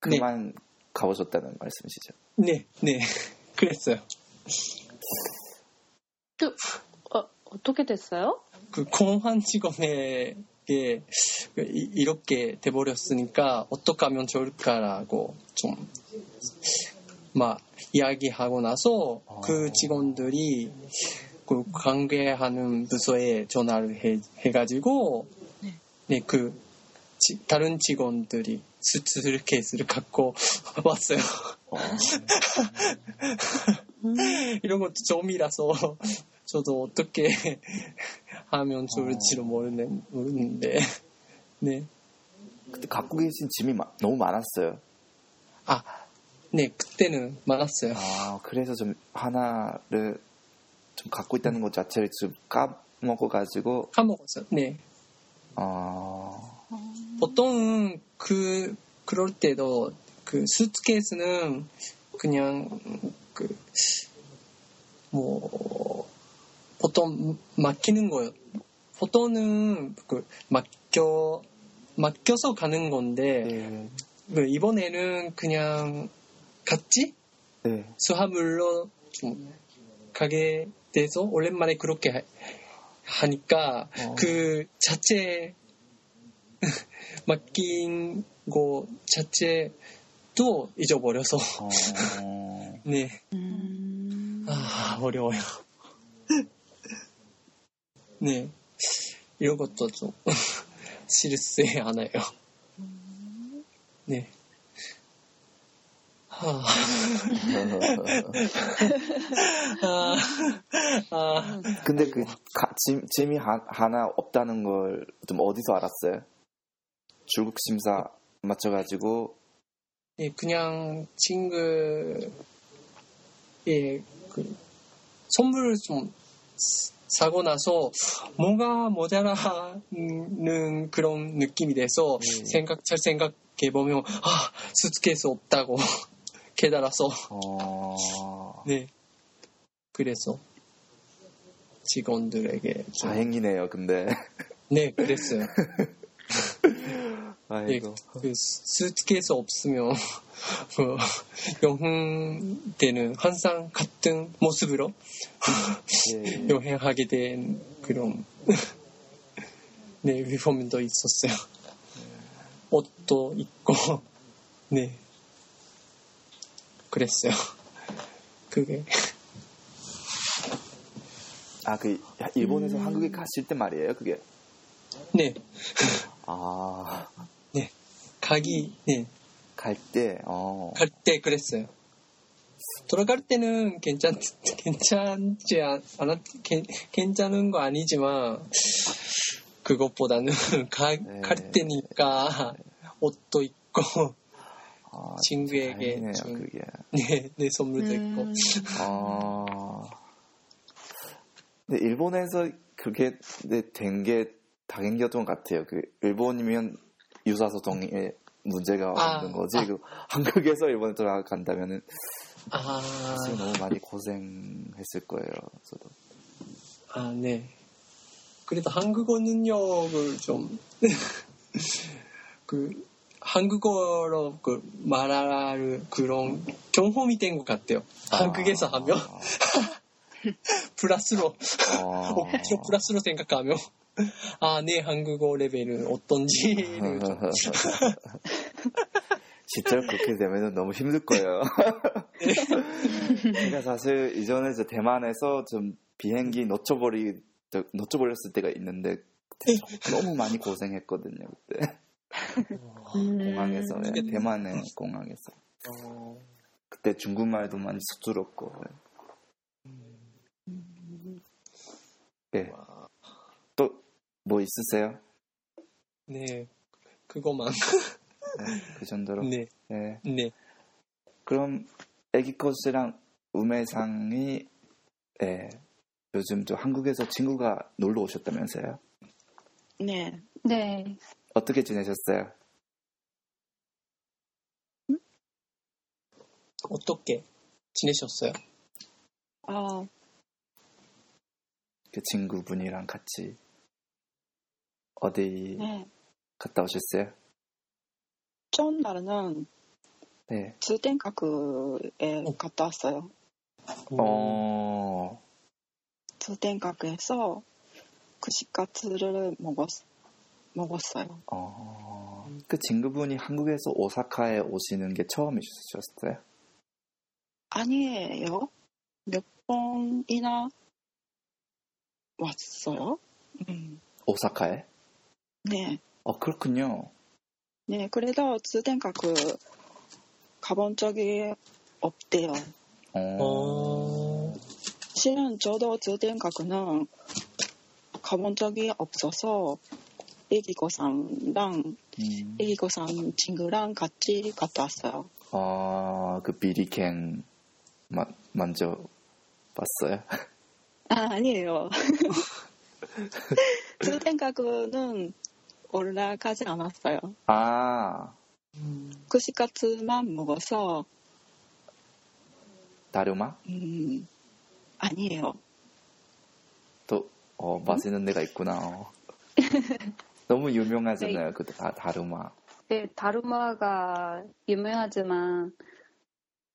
그만 가보셨다는 말씀이시죠? 네. 네. (laughs) 그랬어요. 그, 어, 어떻게 됐어요? 그 공항 직원에게 그 이- 이렇게 돼버렸으니까 어떻게 하면 좋을까라고 좀 막 이야기하고 나서 그 직원들이 그 관계하는 부서에 전화를 해, 해가지고 네. 그 다른 직원들이 수트케이스를 갖고 (laughs) 왔어요. 음, (laughs) 이런 것도 처음이라서 저도 어떻게 하면 좋을지도 모르는, 모르는데 (laughs) 네. 그때 갖고 계신 짐이 마- 너무 많았어요. 아, 네, 그때는 많았어요. 아, 그래서 좀 하나를 좀 갖고 있다는 것 자체를 좀 까먹어가지고, 까먹었어요. 네. 어, 보통은 그, 그럴 때도 그 수트케이스는 그냥 그, 뭐, 보통 맡기는 거예요. 보통은 그 맡겨, 맡겨서 가는 건데, 네, 그 이번에는 그냥 같이 네. 수화물로 좀 가게 돼서 오랜만에 그렇게 하- 하니까 어. 그 자체 (laughs) 맡긴 거 자체도 잊어버려서 어, (laughs) 네 음. 아, 어려워요. 네. 이런 것도 좀 (laughs) 실수해 않아요. 네. 하, 아, 아, 근데 그 가- 짐, 짐이 하, 하나 없다는 걸 좀 어디서 알았어요? 출국 심사 맞춰가지고 예, 그냥 친구, 예, 그, 선물을 좀 사고 나서 뭔가 모자라는 그런 느낌이 돼서 음. 생각, 잘 생각해 보면, 아, 수트케이스 없다고 (laughs) 깨달아서, 어, 네. 그래서 직원들에게 좀, 다행이네요. 근데 네, 그랬어요. (laughs) 네, 아이고 그 수트케이스 없으면 그 여행 때는 항상 같은 모습으로 예, 예. 여행하게 된 그런 (laughs) 네 위험도 있었어요. 옷도 입고 (laughs) 네 그랬어요. 그게 아그 일본에서 한국에 가실 때 말이에요. 그게 네 아 가기 네 갈 때, 어, 갈 때 그랬어요. 돌아갈 때는 괜찮, (laughs) 괜찮지 않, 않았, 괜, 괜찮은 거 아니지만, 그것보다는 (laughs) 가, 네. 갈 때니까 옷도 입고, 아, 친구에게. 좀- 그게. 네, 내 선물도 있고. 음, 어, 근데 일본에서 그게 된게 다행이었던 것 같아요. 그 일본이면 유사소통에 문제가 아, 없는 거지. 아. 그 한국에서 일본에 돌아간다면은 아, 사실 너무 많이 고생했을 거예요. 저도. 아, 네. 그래도 한국어 능력을 좀, (laughs) 그, 한국어로 그 말할 그런 경험이 된 것 같아요. 한국에서 하면. (laughs) 플러스로, (laughs) 어, 억지로 플러스로 생각하면, (laughs) 아, 내 한국어 레벨은 어떤지를 좀, (laughs) 진짜 그렇게 되면 너무 힘들 거예요. (laughs) 제가 사실 이전에 저 대만에서 좀 비행기 놓쳐버리, 놓쳐버렸을 때가 있는데 그때 너무 많이 고생했거든요. 그때 공항에서 음. 예, 대만의 공항에서 어, 그때 중국말도 많이 서툴었고 예. 또 뭐 있으세요? 네. 그거만. 네, 그 정도로 네, 예. 네. 그럼 애기 코스랑 우매상이 예, 요즘 또 한국에서 친구가 놀러 오셨다면서요? 네. 네. 어떻게 지내셨어요? 어떻게 지내셨어요? 아, 그 친구분이랑 같이 어디 네. 갔다 오셨어요? 전날은 네. 주땡가크에 갔다 왔어요. 어, 주땡가크에서 그식가츠를 먹었, 먹었어요. 어, 그 친구분이 한국에서 오사카에 오시는 게 처음이셨어요? 아니에요. 몇 번이나 왔어요. 음, 오사카에? 네. 어, 그렇군요. 네, 그래도 주땡가크 가본 적이 없대요. 어, 어, 실은 저도 주땡가크는 가본 적이 없어서 애기고삼랑 음, 애기고삼 친구랑 같이 갔다 왔어요. 어, 그 비리캔 마, 만져 봤어요? 아, 아니에요. (laughs) 주땡가크는 올라가지 않았어요. 아, 음, 그시카츠만 먹어서 다르마? 음, 아니에요. 또, 어, 맛있는 데가 있구나. 어. (laughs) 너무 유명하잖아요. 그 다, 다르마. 네, 다루마가 유명하지만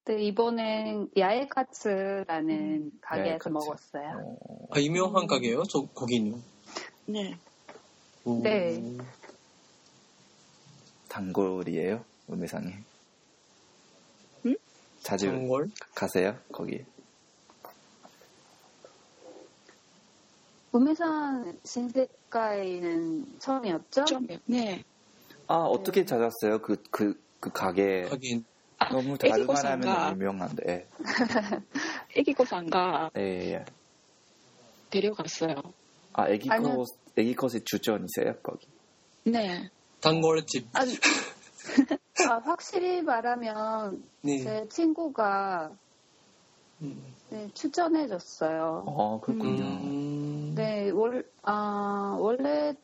네, 이번엔 야에카츠라는 가게에서 야에카츠. 먹었어요. 어, 아, 유명한 가게예요? 저 거기는. 네. 네. 단골이에요? 음회상에. 응? 자주 장골? 가세요? 거기. 우메산 신세가에는 처음이었죠? 좀, 네. 아 어떻게 찾았어요? 그 그그 가게 하긴 너무 애기 다르만 고상가. 하면 유명한데. 애기 고상가 예, 예, 예. 데려갔어요. 아 애기 아니요. 컷 애기 컷의 주전이세요 거기? 네. 단골집. 아, (laughs) 아, 확실히 말하면 네. 제 친구가 음. 네, 추천해줬어요. 어 그렇군요. 음. 네, 월, 아, 원래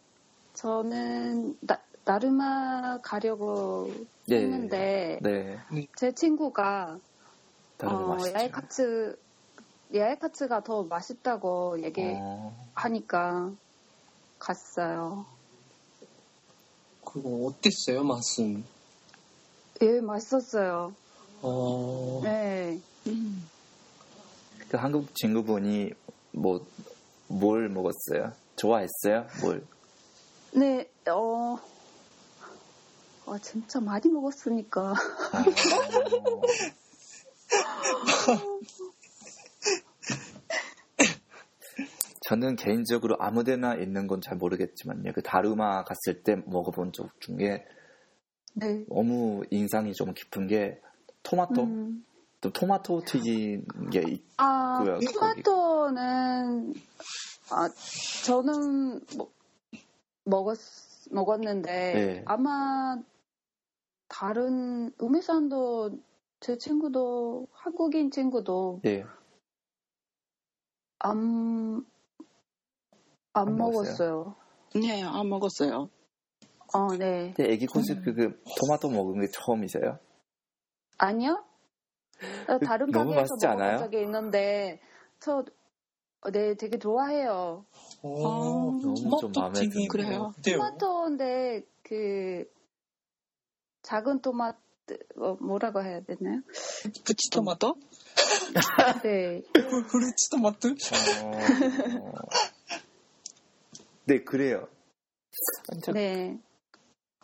저는 나, 나르마 가려고 예, 했는데 네, 제 친구가 어. 야이카츠 야이카츠가 더 맛있다고 얘기하니까 어, 갔어요. 그거 어땠어요, 맛은? 예, 맛있었어요. 어, 네. 음. 그 한국 친구분이 뭐 뭘 먹었어요? 좋아했어요? 뭘? 네, 어, 어, 진짜 많이 먹었으니까. 어, (laughs) 저는 개인적으로 아무데나 있는 건 잘 모르겠지만요. 그 다루마 갔을 때 먹어본 적 중에 네. 너무 인상이 좀 깊은 게 토마토, 음. 또 토마토 튀긴 게 있- 아, 있고요, 토마토는, 아, 저는 먹, 먹었, 먹었는데, 네. 아마 다른, 우미산도 제 친구도, 한국인 친구도 예, 안, 안안 먹었어요. 네, 안 먹었어요. 어, 네. 애기 콘셉트 그, 그 토마토 먹은 게 처음이세요? 아니요? 어, 다른 너무 가게에서 맛있지 않아요? 적이 있는데, 저, 어, 네, 되게 좋아해요. 어, 너무 좀 마음에 드네요. 그래요? 토마토인데 그 작은 토마토 어, 뭐라고 해야 되나요? 부치 토마토? 네, (laughs) 후르츠 토마토? 어, 네, 그래요. 저네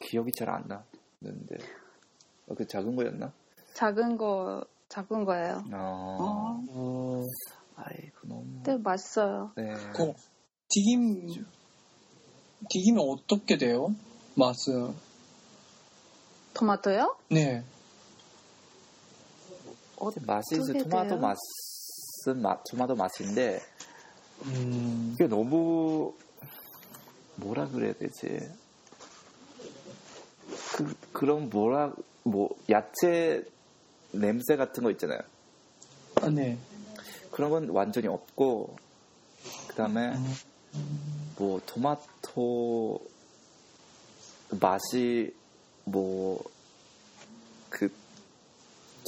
기억이 잘 안 나는데. 어, 그 작은 거였나? 작은 거 작은 거예요. 어, 어, 아이고, 너무. 근데 맛있어요. 네. 그 튀김, 튀김이 어떻게 돼요? 맛은? 토마토요? 네. 맛이 이제 어떻게 토마토 돼요? 맛은 맛, 토마토 맛인데, 음, 이게 너무, 뭐라 그래야 되지? 그, 그런 뭐라, 뭐, 야채 냄새 같은 거 있잖아요. 아, 네. 그런 건 완전히 없고, 그 다음에, 음, 뭐, 토마토 맛이, 뭐, 그,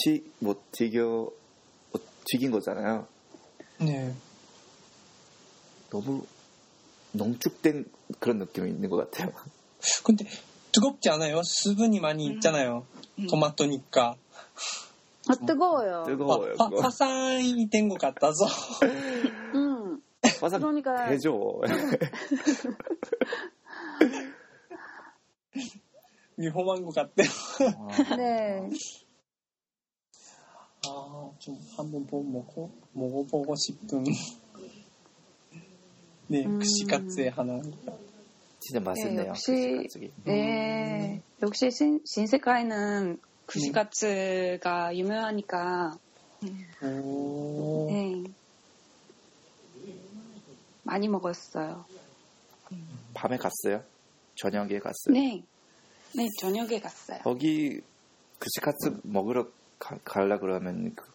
튀, 뭐, 튀겨, 뭐, 튀긴 거잖아요. 네. 너무 농축된 그런 느낌이 있는 것 같아요. 근데 뜨겁지 않아요? 수분이 많이 음. 있잖아요. 음. 토마토니까. 아 뜨거워요. 뜨거워요. 화. 화상이 된 것 같아서. (laughs) 음, 화상 그러니까 되죠. (laughs) 위험한 것 같아요. 네, 아, 좀 한번 먹고, 먹어보고 싶은. 네, 음. 구시카츠의 하나. 진짜 맛있네요. 네, 그 역시, 네, 역시 신, 신세카에는 구시가츠가 그 유명하니까. 오. 네. 많이 먹었어요. 밤에 갔어요? 저녁에 갔어요? 네. 네, 저녁에 갔어요. 거기 그시가츠 먹으러 가, 가려 그러면 그,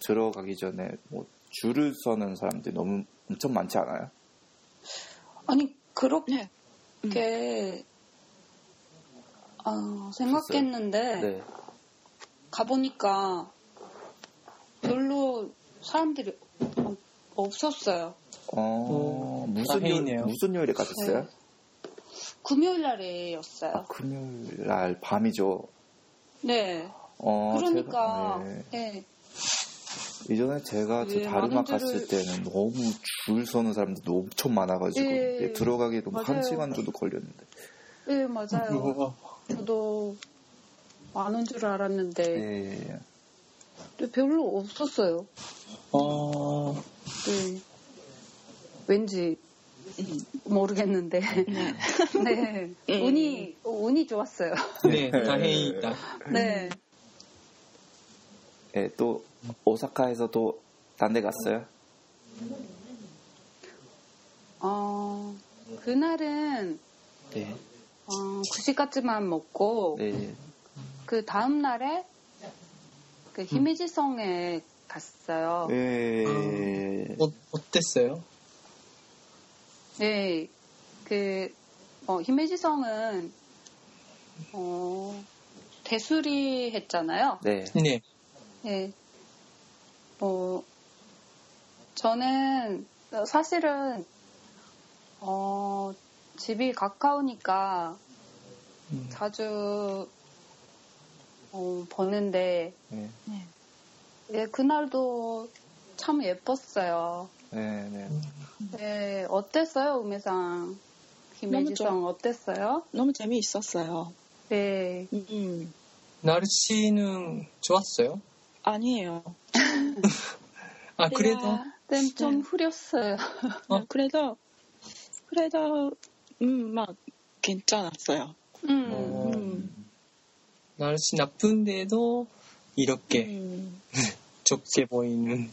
들어가기 전에 뭐 줄을 서는 사람들이 너무 엄청 많지 않아요? 아니 그렇게 네. 어, 생각했는데 네. 가보니까 별로 사람들이 어- 없었어요. 어, 음, 무슨 요일. 무슨 요일에 가셨어요? 네. 금요일 날이었어요. 아, 금요일 날 밤이죠. 네. 어, 그러니까 제가, 네. 네. 이전에 제가 저 네, 다르마 많은 갔을 때는 너무 줄 서는 사람들도 엄청 많아가지고 네, 예, 들어가기도 한 맞아요. 시간 정도 걸렸는데. 네 맞아요. 우와. 저도 많은 줄 알았는데 예, 근데 별로 없었어요. 어, 네. 왠지 음, 모르겠는데 네. 네 음. 운이 운이 좋았어요. 네, 다행이다. 네. 예, 또 오사카에서 또딴데 갔어요? 어 그날은 네. 어, 구시가츠만 먹고 네. 그 다음 날에 그 히메지성에 갔어요. 예. 어, 어땠어요? 네, 그 어, 히메지성은 어, 대수리 했잖아요. 네. 네. 네, 뭐 저는 사실은 어, 집이 가까우니까 음. 자주 어, 보는데 네. 예, 그날도 참 예뻤어요. 네. 네. 네, 어땠어요, 우메상? 김혜지성 어땠어요? 너무 재미있었어요. 네. 음, 날씨는 좋았어요? 아니에요. 아, 그래도? 네, 좀 네. 흐렸어요. 어? (laughs) 그래도 그래도 음, 막 괜찮았어요. 음. 어, 음. 날씨 나쁜데도 이렇게 음, (laughs) 좋게 보이는.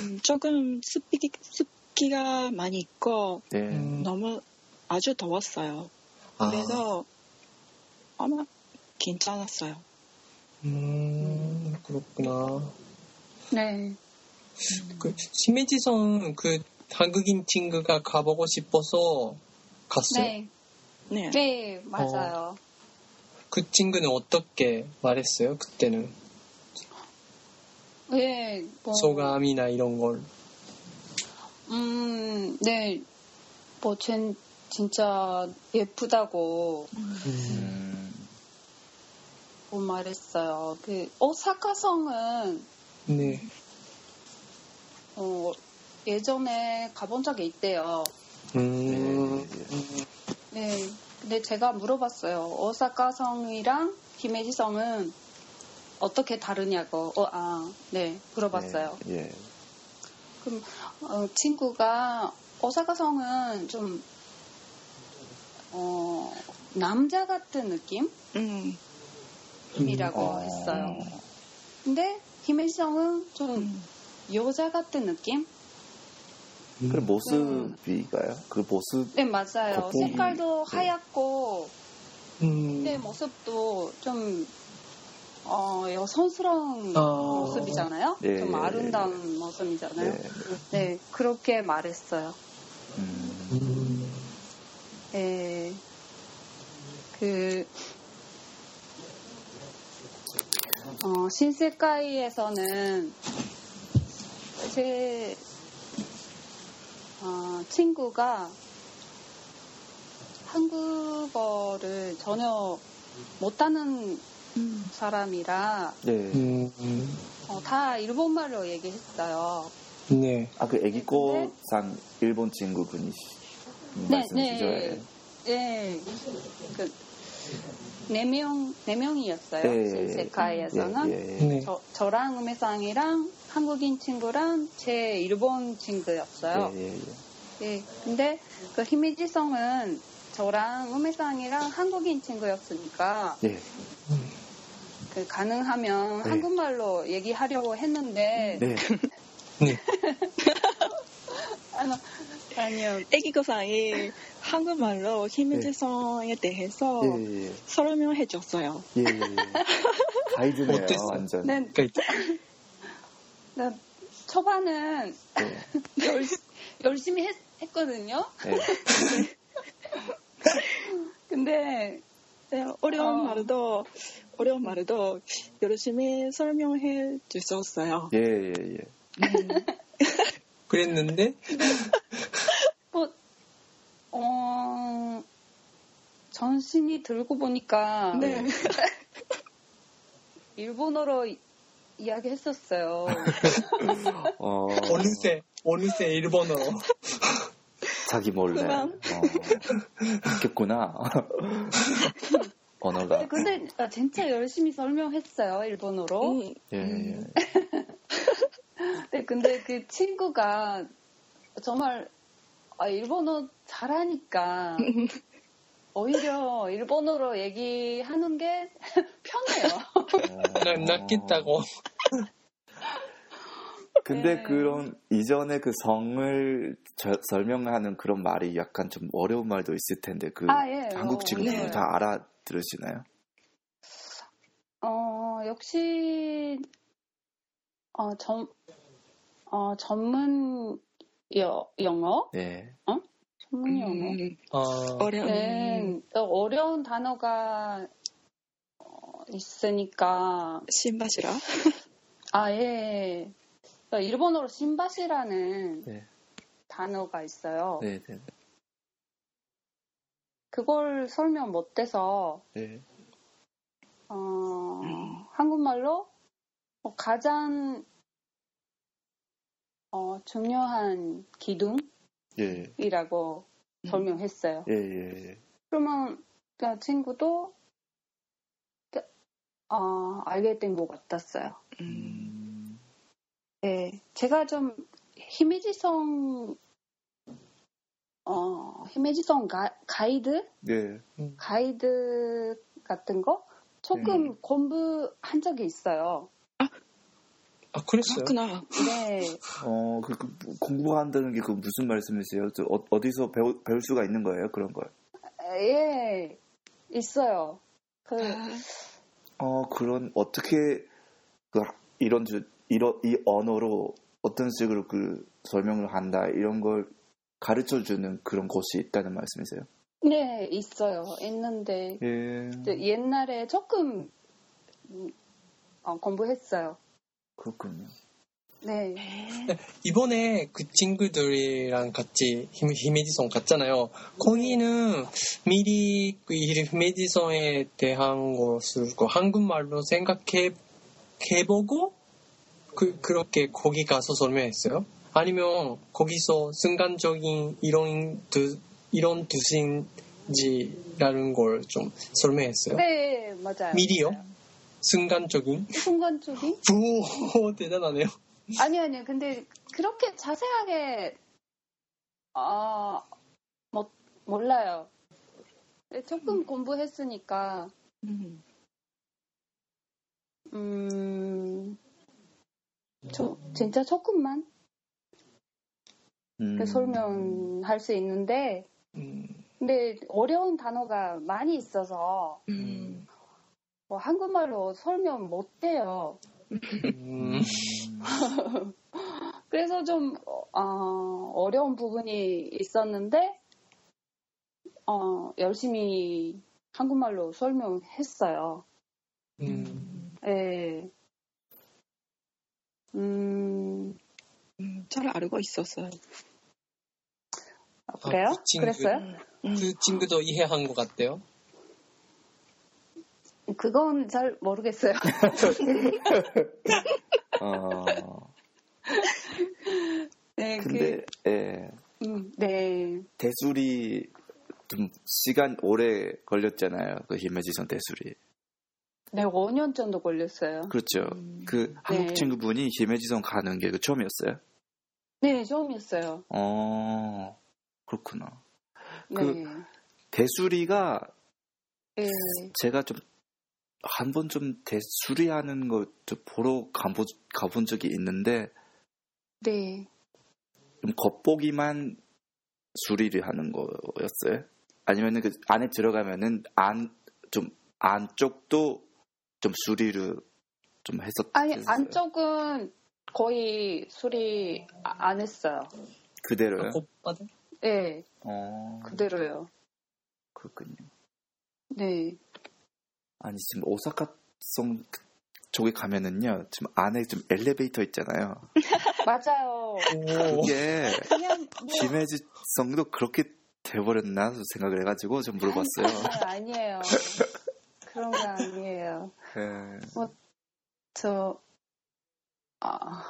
음, 조금 습기, 습기가 많이 있고 네. 음, 너무 아주 더웠어요. 아, 그래서 아마 괜찮았어요. 음, 그렇구나. 네. 그, 심해지성 그 한국인 친구가 가보고 싶어서 갔어요. 네. 네. 네, 맞아요. 그 친구는 어떻게 말했어요? 그때는 네, 뭐. 소감이나 이런 걸. 음, 네. 뭐, 쟨 진짜 예쁘다고 음. 뭐 말했어요. 그, 오사카성은, 네. 어, 예전에 가본 적이 있대요. 음, 네. 근데 제가 물어봤어요. 오사카성이랑 히메지성은 어떻게 다르냐고. 어, 아, 네. 물어봤어요. 예. 그럼, 어, 친구가 오사카성은 좀, 어, 남자 같은 느낌 이라고 음, 어. 했어요. 근데 히메지성은 좀 음. 여자 같은 느낌? 그 모습이가요? 그 모습 네, 맞아요. 겉보기. 색깔도 네. 하얗고, 음, 내 모습도 좀 어, 여성스러운 아. 모습이잖아요. 예, 좀 예, 아름다운 모습이잖아요. 네. 네, 그렇게 말했어요. 음. 음, 예, 그 어, 신세가이에서는 제 어, 친구가 한국어를 전혀 못하는 음. 사람이라 네. 음, 음, 어, 다 일본말로 얘기했어요. 네. 아, 그 애기꽃상 일본 친구분이 네, 말씀이시죠? 네. 예, 그, 네 명, 네 명이었어요. 예, 예. 예, 예, 예. 네. 저, 저랑 음해상이랑 한국인 친구랑 제 일본 친구였어요. 예, 예, 예. 예, 근데 그 히미지성은 저랑 음해상이랑 한국인 친구였으니까 예. 그 가능하면 네. 한국말로 얘기하려고 했는데 네. 네. (laughs) 아니, 아니요. 애기고 사이 한국말로 히미지성에 대해서 예, 예, 설명해 줬어요. 예. 예, 예. 가이드네요, 어땠어요? 완전. 네, 그러니까 나 초반은 네. (laughs) 열, 열심히 했, 했거든요. 네. (laughs) 근데 네, 어려운 어. 말도 어려운 말도 열심히 설명해 주셨어요. 예, 예, 예. (laughs) 그랬는데 뭐, 어, 전신이 들고 보니까 네. (laughs) 일본어로 이- 이야기했었어요. 어, 어느새 어느새 일본어로 (laughs) 자기 몰래. 그만. 어, 바뀌었구나. (laughs) 언어가. 근데 아, 진짜 열심히 설명했어요, 일본어로. 음, 예, 예. 네, 근데 그 친구가 정말 아, 일본어 잘하니까 오히려 일본어로 얘기하는 게 편해요. 나, 낫겠다고. 근데 네. 그런 이전에 그 성을 저- 설명하는 그런 말이 약간 좀 어려운 말도 있을 텐데 그 아, 예. 한국 어, 친구들 네. 다 알아들으시나요? 어, 역시, 어, 전, 어, 전문 여, 영어? 네. 전문 영어? 음, 아, 어려운. 네, 또 어려운 단어가 어, 있으니까, 신바시라. 아, 예. 그러니까 일본어로 신바시라는 네. 단어가 있어요. 네, 네, 그걸 설명 못해서, 네. 어, 음. 한국말로 어, 가장 어, 중요한 예, 기둥이라고 음. 설명했어요. 예, 예, 예. 그러면 그 친구도 그, 어, 알게 된 것 같았어요. 음, 음, 네, 제가 좀 히메지성 어, 히메지성 가, 가이드 네. 가이드 같은 거 조금 네. 공부한 적이 있어요. 아, 그랬어요? 그렇구나. 네, 어, 그, 그 공부한다는 게 그 무슨 말씀이세요? 저 어, 어디서 배우, 배울 수가 있는 거예요? 그런 걸? 예, 있어요. 그, 아, 어, 그런 어떻게 그 이런 주 이런 이 언어로 어떤 식으로 그 설명을 한다 이런 걸 가르쳐 주는 그런 곳이 있다는 말씀이세요? 네, 있어요. 있는데 예. 옛날에 조금 음, 어, 공부했어요. 그렇군요. 네, (laughs) 이번에 그 친구들이랑 같이 히메, 히메지성 갔잖아요. 거기는 미리 그 히메지성에 대한 것을 그 한국말로 생각해 해보고 그 그렇게 거기 가서 설명했어요. 아니면 거기서 순간적인 이런 두 이런 뜻인지라는 걸 좀 설명했어요. 네, 맞아요. 미리요? 맞아요. 순간적인? 순간적인? 오 (laughs) 대단하네요. 아니 아니요. 근데 그렇게 자세하게 아, 뭐, 몰라요. 네, 조금 공부했으니까 음, 음, 저, 진짜 조금만 음. 그 설명할 수 있는데 음, 근데 어려운 단어가 많이 있어서 음, 뭐 한국말로 설명 못해요. 음, (laughs) 그래서 좀 어, 어려운 부분이 있었는데 어, 열심히 한국말로 설명했어요. 음. 예. 음, 음, 잘 알고 있었어요. 아, 그래요? 아, 그 친구. 그랬어요? 음, 그 친구도 이해한 것 같대요. 그건 잘 모르겠어요. (laughs) 어. 네, 근데 예. 그, 음, 네. 대술이 좀 시간 오래 걸렸잖아요. 그 히메지선 대술이. 네, 5년 정도 걸렸어요. 그렇죠. 음, 그 한국 네. 친구분이 히메지선 가는 게 그 처음이었어요. 네, 처음이었어요. 어. 그렇구나. 네. 그- 대수리가 네. 제가 좀 한번좀 대수리 하는 걸좀 보러 가보, 가본 적이 있는데 네. 좀 겉보기만 수리를 하는 거였어요? 아니면은 그 안에 들어가면은 안 좀 안쪽도 좀 수리를 좀 했었 아니, 했어요? 안쪽은 거의 수리 아- 안 했어요. 그대로요? 아? 네, 어 그대로요. 그렇군요. 네. 아니 지금 오사카성 쪽에 가면은요 지금 안에 좀 엘리베이터 있잖아요. (laughs) 맞아요. 오, 이게 그냥 뭐 그렇게 돼버렸나 생각을 해가지고 좀 물어봤어요. 아니, 아니에요. 그런 거 아니에요. 예. 저, 아,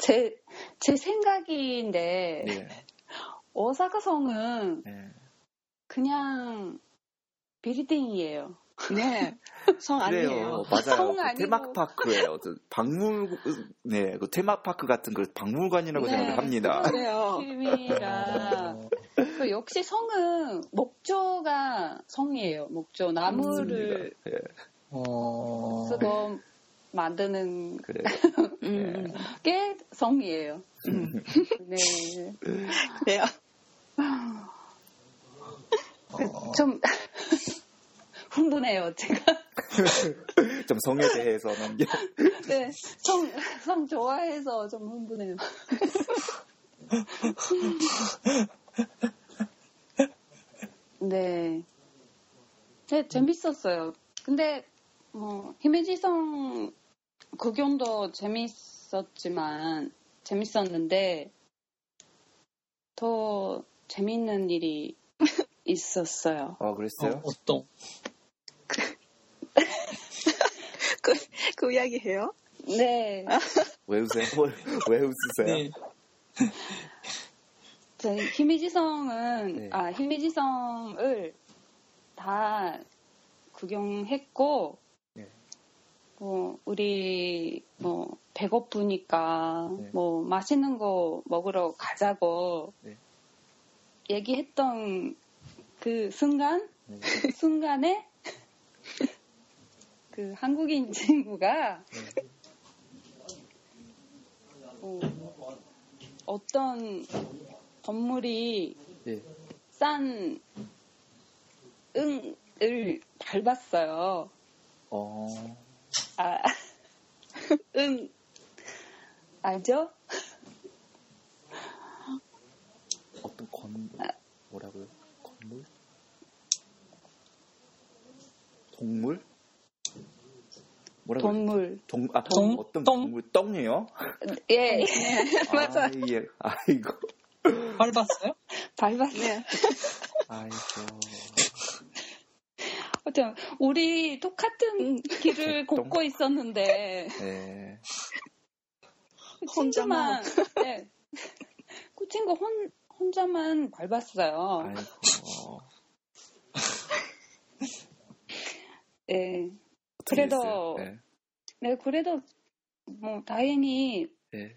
제, 제 생각인데, 예. 오사카성은 예. 그냥 빌딩이에요. 네. 성 아니에요. 그래요. 맞아요. 성 그 아니고. 테마파크예요. 저 박물, 네, 그 테마파크 같은 걸 박물관이라고 네. 생각을 합니다. 그래요. 어, 그 역시 성은 목조가 성이에요. 목조 나무를 예, 어, 쓰고 만드는 그래요. (laughs) 음, 게 성이에요. 네. (laughs) 그래요. 어, 좀 (laughs) 흥분해요, 제가. (laughs) 좀 성에 대해서는 예. 네, 성, 성 좋아해서 좀 흥분해요. (laughs) 네. 네, 재밌었어요. 근데, 뭐, 히메지성 구경도 재밌었지만, 재밌었는데, 더 재밌는 일이 (laughs) 있었어요. 어, 어, 그랬어요? 어 떤 그, 그 이야기 해요? 네. 왜 웃으세요? 왜 웃으세요? 네, (laughs) 저 히미지성은 네. 아 히미지성을 다 구경했고 네. 뭐 우리 뭐 배고프니까 네. 뭐 맛있는 거 먹으러 가자고 네. 얘기했던 그 순간 네. 그 (laughs) 순간에 그 한국인 (laughs) 친구가 네. 어, 어떤 건물이 예. 싼 응을 밟았어요. 어, 아, (laughs) 응 알죠? 어떤 건, 뭐라고요? 건물? 동물? 뭐라고? 동물. 동, 아, 동? 어떤 똥? 동물? 똥이요? 예, (laughs) 맞아. 아, 예. 아이고. 밟았어요? 밟았어요. 네. 아이고. 하여튼 우리 똑같은 길을 똥. 걷고 있었는데 네. 그 혼자만. 네. 그 친구 혼, 혼자만 밟았어요. 아이고. 네. 그래도-? 네. 네, 그래도 뭐 다행히 네.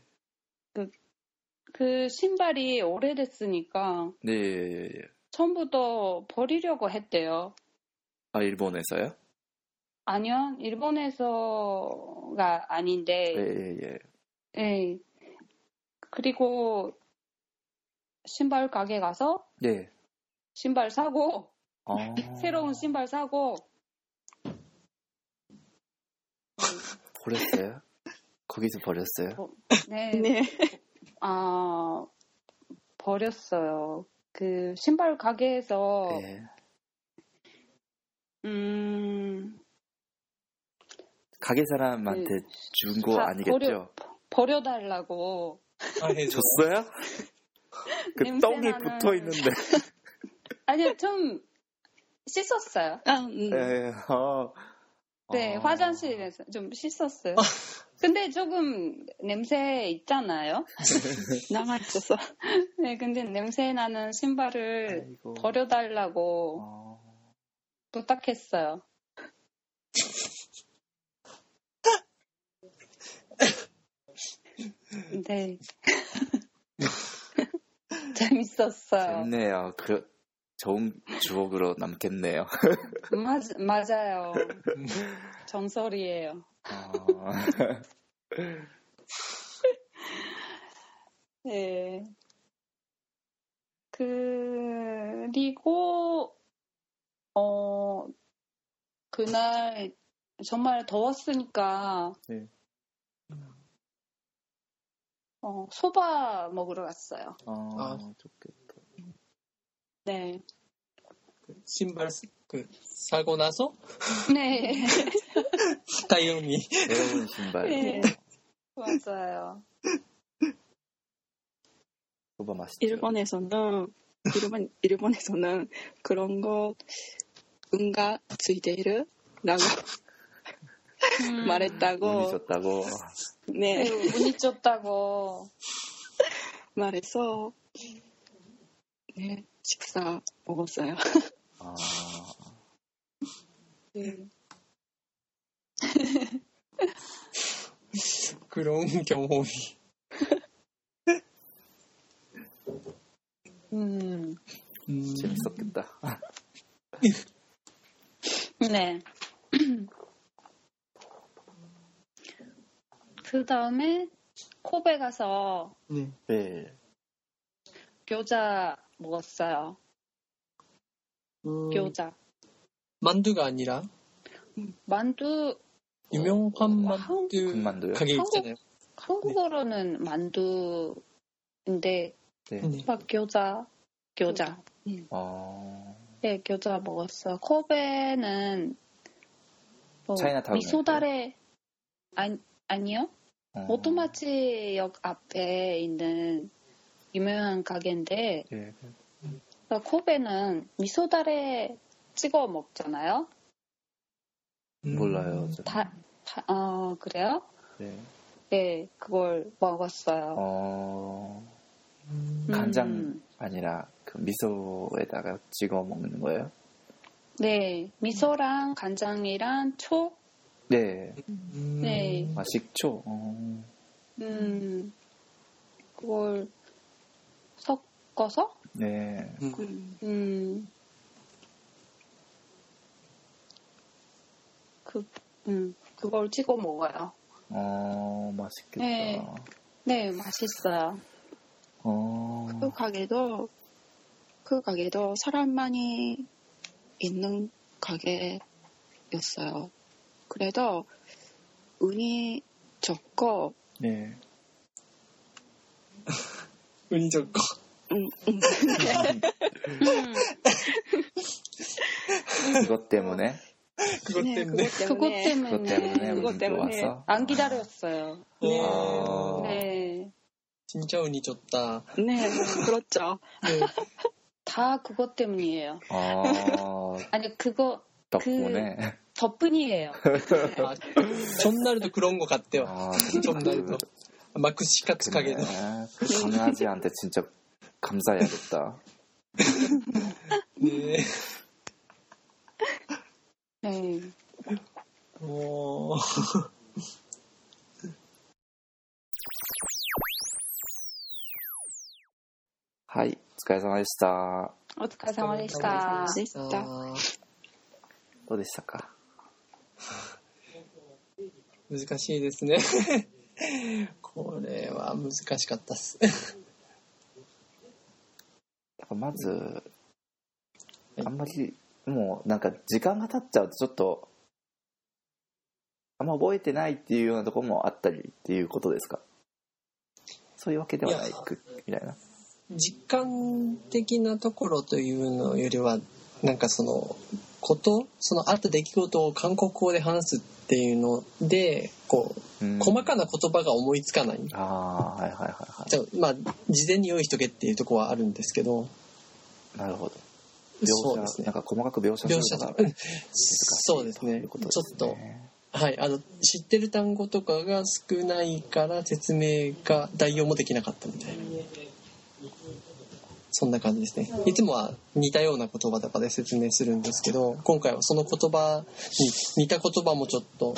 그 신발이 오래됐으니까 네, 예, 예. 처음부터 버리려고 했대요. 아, 일본에서요? 아니요, 일본에서가 아닌데, 예, 예, 예. 예. 그리고 신발 가게 가서 네. 신발 사고, 어. (laughs) 새로운 신발 사고, 버렸어요? 거기서 버렸어요? 네, (laughs) 네. 아, 버렸어요. 그 신발 가게에서, 네. 음, 가게 사람한테 준거 사- 아니겠죠? 버려- 버려달라고. 아, 해줘. 줬어요? (laughs) 그 똥이 나는- 붙어 있는데. (laughs) 아니요, 좀 씻었어요. 아, 음. 예, 어. 네, 어. 화장실에서 좀 씻었어요. 근데 조금 냄새 있잖아요. (laughs) 남아있어서. 네, 근데 냄새 나는 신발을 아이고. 버려달라고 어. 부탁했어요. (laughs) 네. (laughs) 재밌었어요. 재밌네요. 그 좋은 추억으로 남겠네요. 맞, 맞아요. 전설이에요. 어. 네. 그리고, 어, 그날 정말 더웠으니까, 네. 어, 소바 먹으러 갔어요. 어, 아. 좋겠다. 네. 신발 스- 그 사고 나서 네. (laughs) 다이오미 새로운 신발. 네. 맞아요. 소바 맛있죠. 일본에서는, 일본, 일본에서는 그런 거, 응가 쓰이데이르? 라고 음, 말했다고. 운이 좋다고. 네. 네, 운이 좋다고. 말해서, 네, 식사 먹었어요. 아, (laughs) 네. (laughs) 그런 경험이. (laughs) 음, 음, 재밌었겠다. 네. (clears throat) 그 다음에 코베 가서 네. 네. 교자 먹었어요. 음, 교자. 만두가 아니라 만두 유명한 어, 만두 군만두요? 가게 한국- 있잖아요. 한국어로는 만두인데 네. 네. 막 교자 교자 어, 네 교자 먹었어요. 코베는 뭐 미소다레 아니 아니요 어. 오토마치역 앞에 있는 유명한 가게인데 예. 그러니까 코베는 미소다레 찍어 먹잖아요. 음, 몰라요. 저. 다, 다- 어 그래요? 네. 네 그걸 먹었어요. 어, 음, 간장 음. 아니라 그 미소에다가 찍어 먹는 거예요? 네 미소랑 간장이랑 초 네. 음, 네. 아, 식초. 어, 음, 그걸 섞어서, 네. 음, 음, 음, 그, 음, 그걸 찍어 먹어요. 어, 맛있겠다. 네. 네, 맛있어요. 어, 그 가게도 그 가게도 사람 많이 있는 가게였어요. 그래도 운이 좋고 네. (laughs) 운이 좋고. 음, 그것 때문에, 그것 네, 때문에. 그것 때문에, 그것 때문에 그것 때문에. 안 기다렸어요. 네. 아, 네. 진짜 운이 좋다. 네, 그렇죠. 네. 다 그것 때문이에요. 아, 아니, 그거 덕분에. 덕분이에요. 아, 전날도 그런 것 같대요. 아, 전날도. 마크 시카츠 가게도. 그 강아지한테 진짜 감사해야겠다. (laughs) 네. 네. 어, はい、お疲れ様でした。お疲れ様でした。でした。どうでしたか難しいですね。これは難しかったっす。 (laughs) (laughs) まず、はいあんまり、もうなんか時間が経っちゃうとちょっと、あんま覚えてないっていうようなところもあったりっていうことですか？そういうわけではないくみたいな。実感的なところというのよりはなんかそのことそのあった出来事を韓国語で話すっていうのでこううん細かな言葉が思いつかない、ああ、はいはいはいはじゃあまあ事前に用意しとけっていうところはあるんですけどい。なるほど。描写、そうですね。なんか細かく描写する描写のがと難しいそうですね。ということちょっと。はいあの知ってる単語とかが少ないから説明が代用もできなかったみたいな。そんな感じですね。いつもは似たような言葉とかで説明するんですけど今回はその言葉に似た言葉もちょっと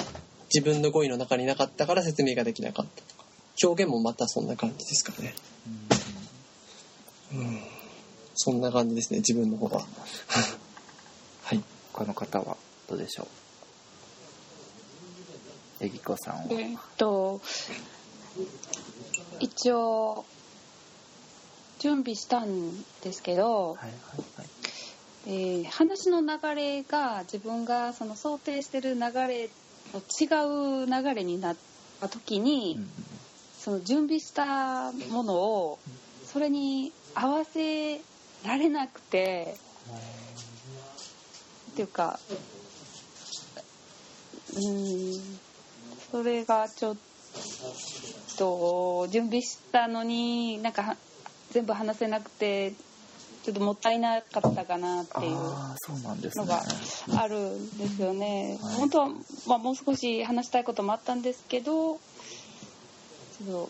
自分の語彙の中になかったから説明ができなかったとか。表現もまたそんな感じですかね。うんそんな感じですね自分の方は (laughs) はい他の方はどうでしょう？えぎこさんは？えっと、一応、準備したんですけど、はいはいはい。えー話の流れが自分がその想定してる流れと違う流れになった時に、うんうんその準備したものをそれに合わせられなくてっていうかうーんそれがちょっと準備したのになんかは全部話せなくてちょっともったいなかったかなっていう。のがあるんですよね。はい本当は、まあ、もう少し話したいこともあったんですけどちょ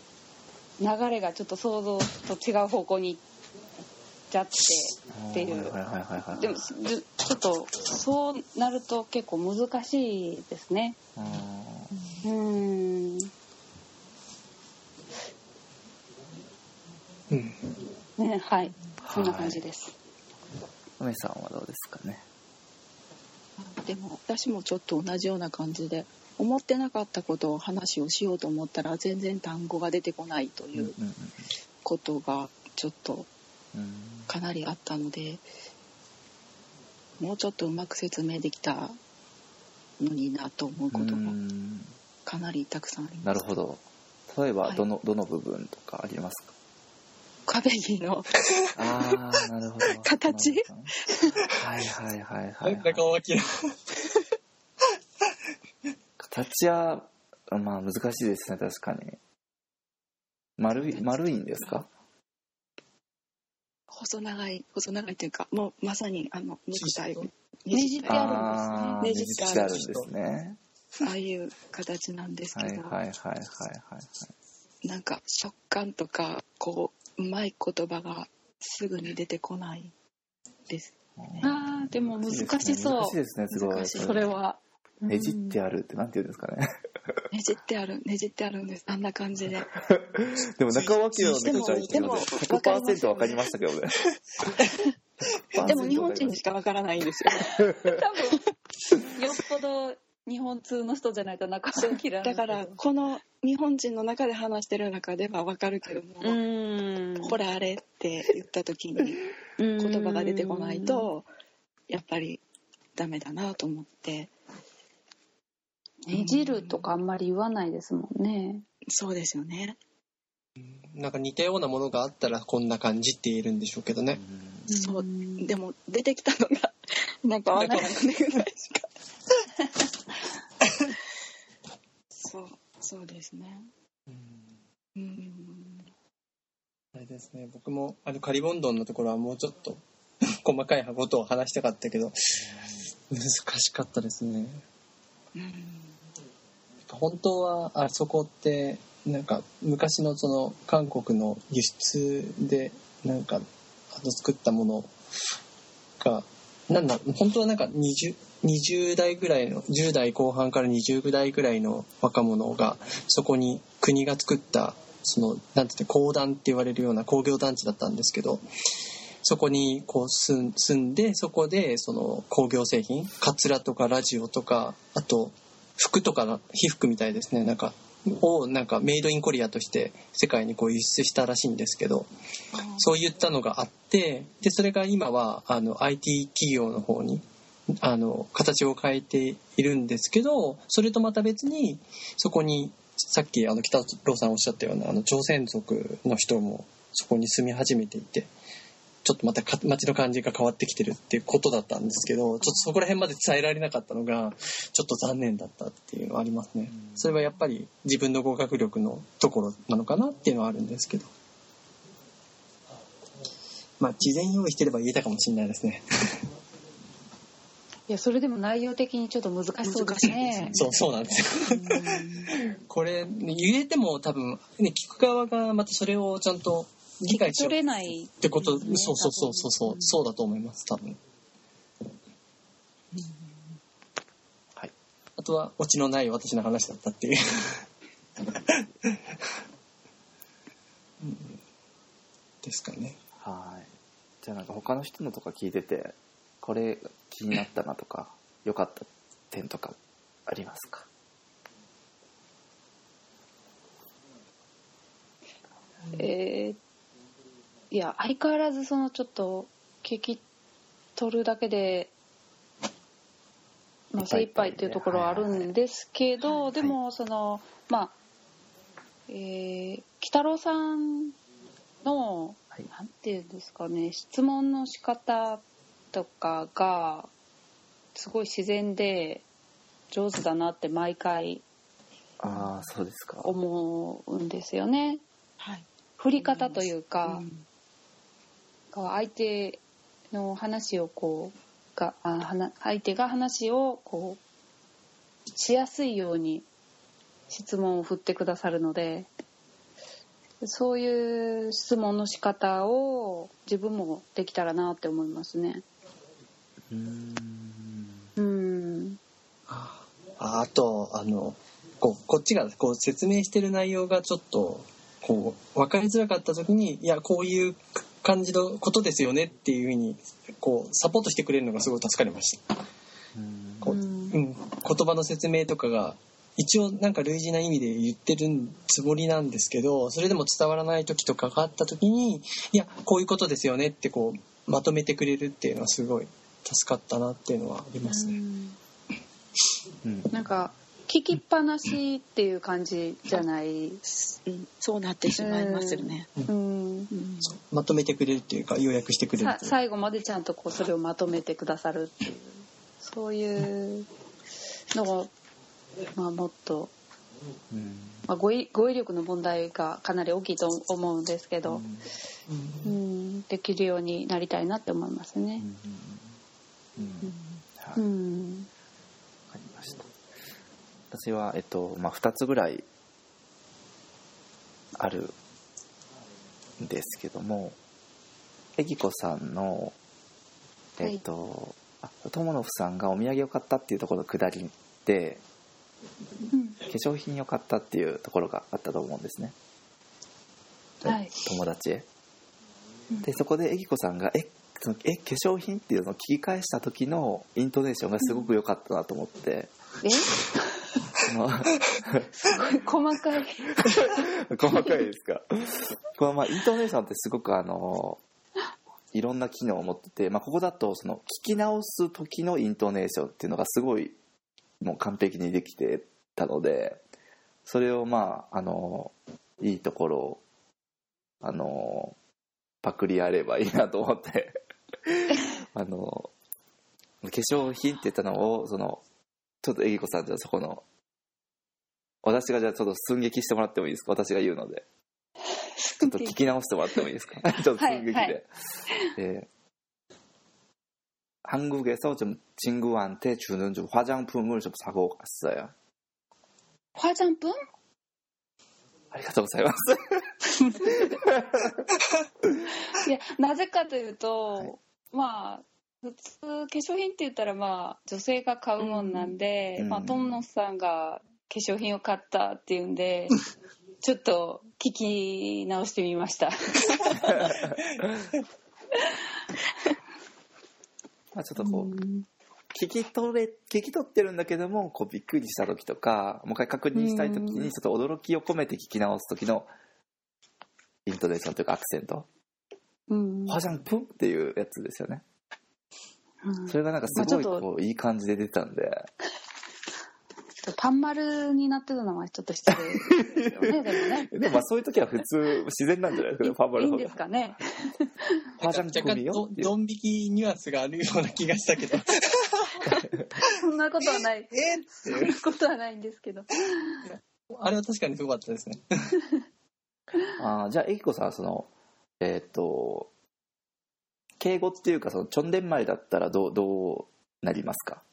っと流れがちょっと想像と違う方向に行っちゃってっていう。はい。でもずちょっとそうなると結構難しいですね。あうーん。うん。ねはい。そんな感じです、ー梅さんはどうですかね？でも私もちょっと同じような感じで思ってなかったことを話をしようと思ったら全然単語が出てこないといううん。ことがちょっとかなりあったのでもうちょっとうまく説明できたのになと思うことうがん。かなりたくさんあります。なるほど。例えばはい。どの,、どの部分とかありますか？壁木のああなるほど。形？はいはいはいはい、はい、中尾明。形はまあ難しいですね確かに。丸い丸いんですか？細長い細長いというかもうまさにあのネクタイをねじってあるああね。ねじっててあるあるんですね。ああいう形なんですけど、はいはいはいはいはいなんか食感とかこううまい言葉がすぐに出てこないですね。あーでも難しそう。難しいですねすごいそれはねじってあるってなんて言うんですかね。ねじってあるねじってあるんです。あんな感じで。(laughs) でも中尾明のネクタイっていうのででも100%わかりましたけどね。でも日本人にしかわからないんですよ。多分よっぽど日本通の人じゃないと中尾明だからこの日本人の中で話してる中ではわかるけども、うん。ほらあれって言った時に言葉が出てこないとやっぱりダメだなと思ってねじるとかあんまり言わないですもんね。そうですよね。なんか似たようなものがあったらこんな感じって言えるんでしょうけどね。そう。でも出てきたのが (laughs) なんかわからない。ぐらいしかそうそうですね。うん。あれですね、僕もあのカリボンドンのところはもうちょっと (laughs) 細かいことを話したかったけど、難しかったですね。うん本当はあそこってなんか昔のその韓国の輸出でなんかあの作ったものがなんだ本当はなんか 20, 20代ぐらいの10代後半から20代ぐらいの若者がそこに国が作ったそのなんて言って公団って言われるような工業団地だったんですけどそこにこう住ん住んでそこでその工業製品カツラとかラジオとかあと服とか被服みたいですね。なんかをなんかメイドインコリアとして世界にこう輸出したらしいんですけどそういったのがあってでそれが今はあの IT 企業の方にあの形を変えているんですけどそれとまた別にそこにさっきあの北郎さんおっしゃったようなあの朝鮮族の人もそこに住み始めていてちょっとまたか街の感じが変わってきてるっていうことだったんですけどちょっとそこら辺まで伝えられなかったのがちょっと残念だったっていうのはありますね。それはやっぱり自分の合格力のところなのかなっていうのはあるんですけど。まあ事前用意してれば言えたかもしれないですね。(laughs) いやそれでも内容的にちょっと難しそうですね。そうそうなんですよ。(laughs) これ言えても多分、ね、聞く側がまたそれをちゃんと理解しれないってこと、そうそうそうそうそうそうだと思います多分。はい。あとはオチのない私の話だったっていう。うん。ですかね。はい。じゃあなんか他の人のとか聞いててこれ気になったなとか良かった点とかありますか？えーいや相変わらずそのちょっと聞き取るだけで、まあ、精一杯っていうところはあるんですけど、でもそのまあえー、北郎さんの、はい。なんていうんですかね質問の仕方とかがすごい自然で上手だなって毎回ああそうですか。思うんですよね。はい。振り方というか、うん相手の話をこうがあ話相手が話をこうしやすいように質問を振ってくださるのでそういう質問の仕方を自分もできたらなって思いますね。うんうんああとあのこうこっちがこう説明してる内容がちょっとこう分かりづらかった時にいやこういう感じのことですよねっていうふうにこうサポートしてくれるのがすごい助かりました。こううんうん、言葉の説明とかが一応なんか類似な意味で言ってるつもりなんですけどそれでも伝わらない時とかがあった時にいやこういうことですよねってこうまとめてくれるっていうのはすごい助かったなっていうのはありますね。うんなんか聞きっぱなしっていう感じじゃない、うん、そうなってしまいますよね。うん、うん。まとめてくれるっていうか要約してくれる。最後までちゃんとこうそれをまとめてくださるっていうそういうのが、まあ、もっと、うん。まあ、語彙語彙力の問題がかなり大きいと思うんですけど、うん。うん、できるようになりたいなって思いますね。うんはういわんかりました私は、えっとまあ、2つぐらいあるんですけどもえぎこさんのえっと、あ友野さんがお土産を買ったっていうところのくだりでうん化粧品を買ったっていうところがあったと思うんですね、はい。友達へ。うんでそこでえぎこさんが「えそのえ化粧品?」っていうのを聞き返した時のイントネーションがすごく良かったなと思って、え？そのすごい細かい。細かいですか。このまあイントネーションってすごくあのいろんな機能を持ってて、まあ、ここだとその聞き直す時のイントネーションっていうのがすごいもう完璧にできてたのでそれをまああのいいところをあのパクリあればいいなと思って。(laughs) あの化粧品って言ったのをそのちょっとえぎこさんじゃあそこの私がじゃあちょっと寸劇してもらってもいいですか私が言うのでちょっと聞き直してもらってもいいですか(laughs) ちょっと寸劇で、はいはい 예. 한국에서 좀 친구한테 주는 좀 화장품을 좀 사고 갔어요. 화장품? 아리가또 고자이마스. (laughs) いやなぜかというと、はいまあ 普通、化粧品って言ったら、まあ、女性が買うもんなんで、うんまあ、トンノさんが化粧品を買ったっていうんで、(laughs) ちょっと聞き直してみました。(laughs) まあちょっとこう、聞き取れ、聞き取ってるんだけども、こうびっくりした時とか、もう一回確認したい時に、ちょっと驚きを込めて聞き直す時の、イントネーションというかアクセント。うん。はじゃんぷっていうやつですよね。それがなんかすごいこういい感じで出たんで、パン丸になってたのはちょっと失礼ですよね (laughs) でもね。でもまあそういう時は普通自然なんじゃないですか、ね、パン丸のが。いいんですかね。パジャンコミよドン引きニュアンスがあるような気がしたけど。(laughs) そんなことはない。(laughs) えそんなことはないんですけど。あれは確かにすごかったですね。あじゃあえきこさんそのえっ、と敬語っていうか、その、チョンデンマイだったらどう、どうなりますか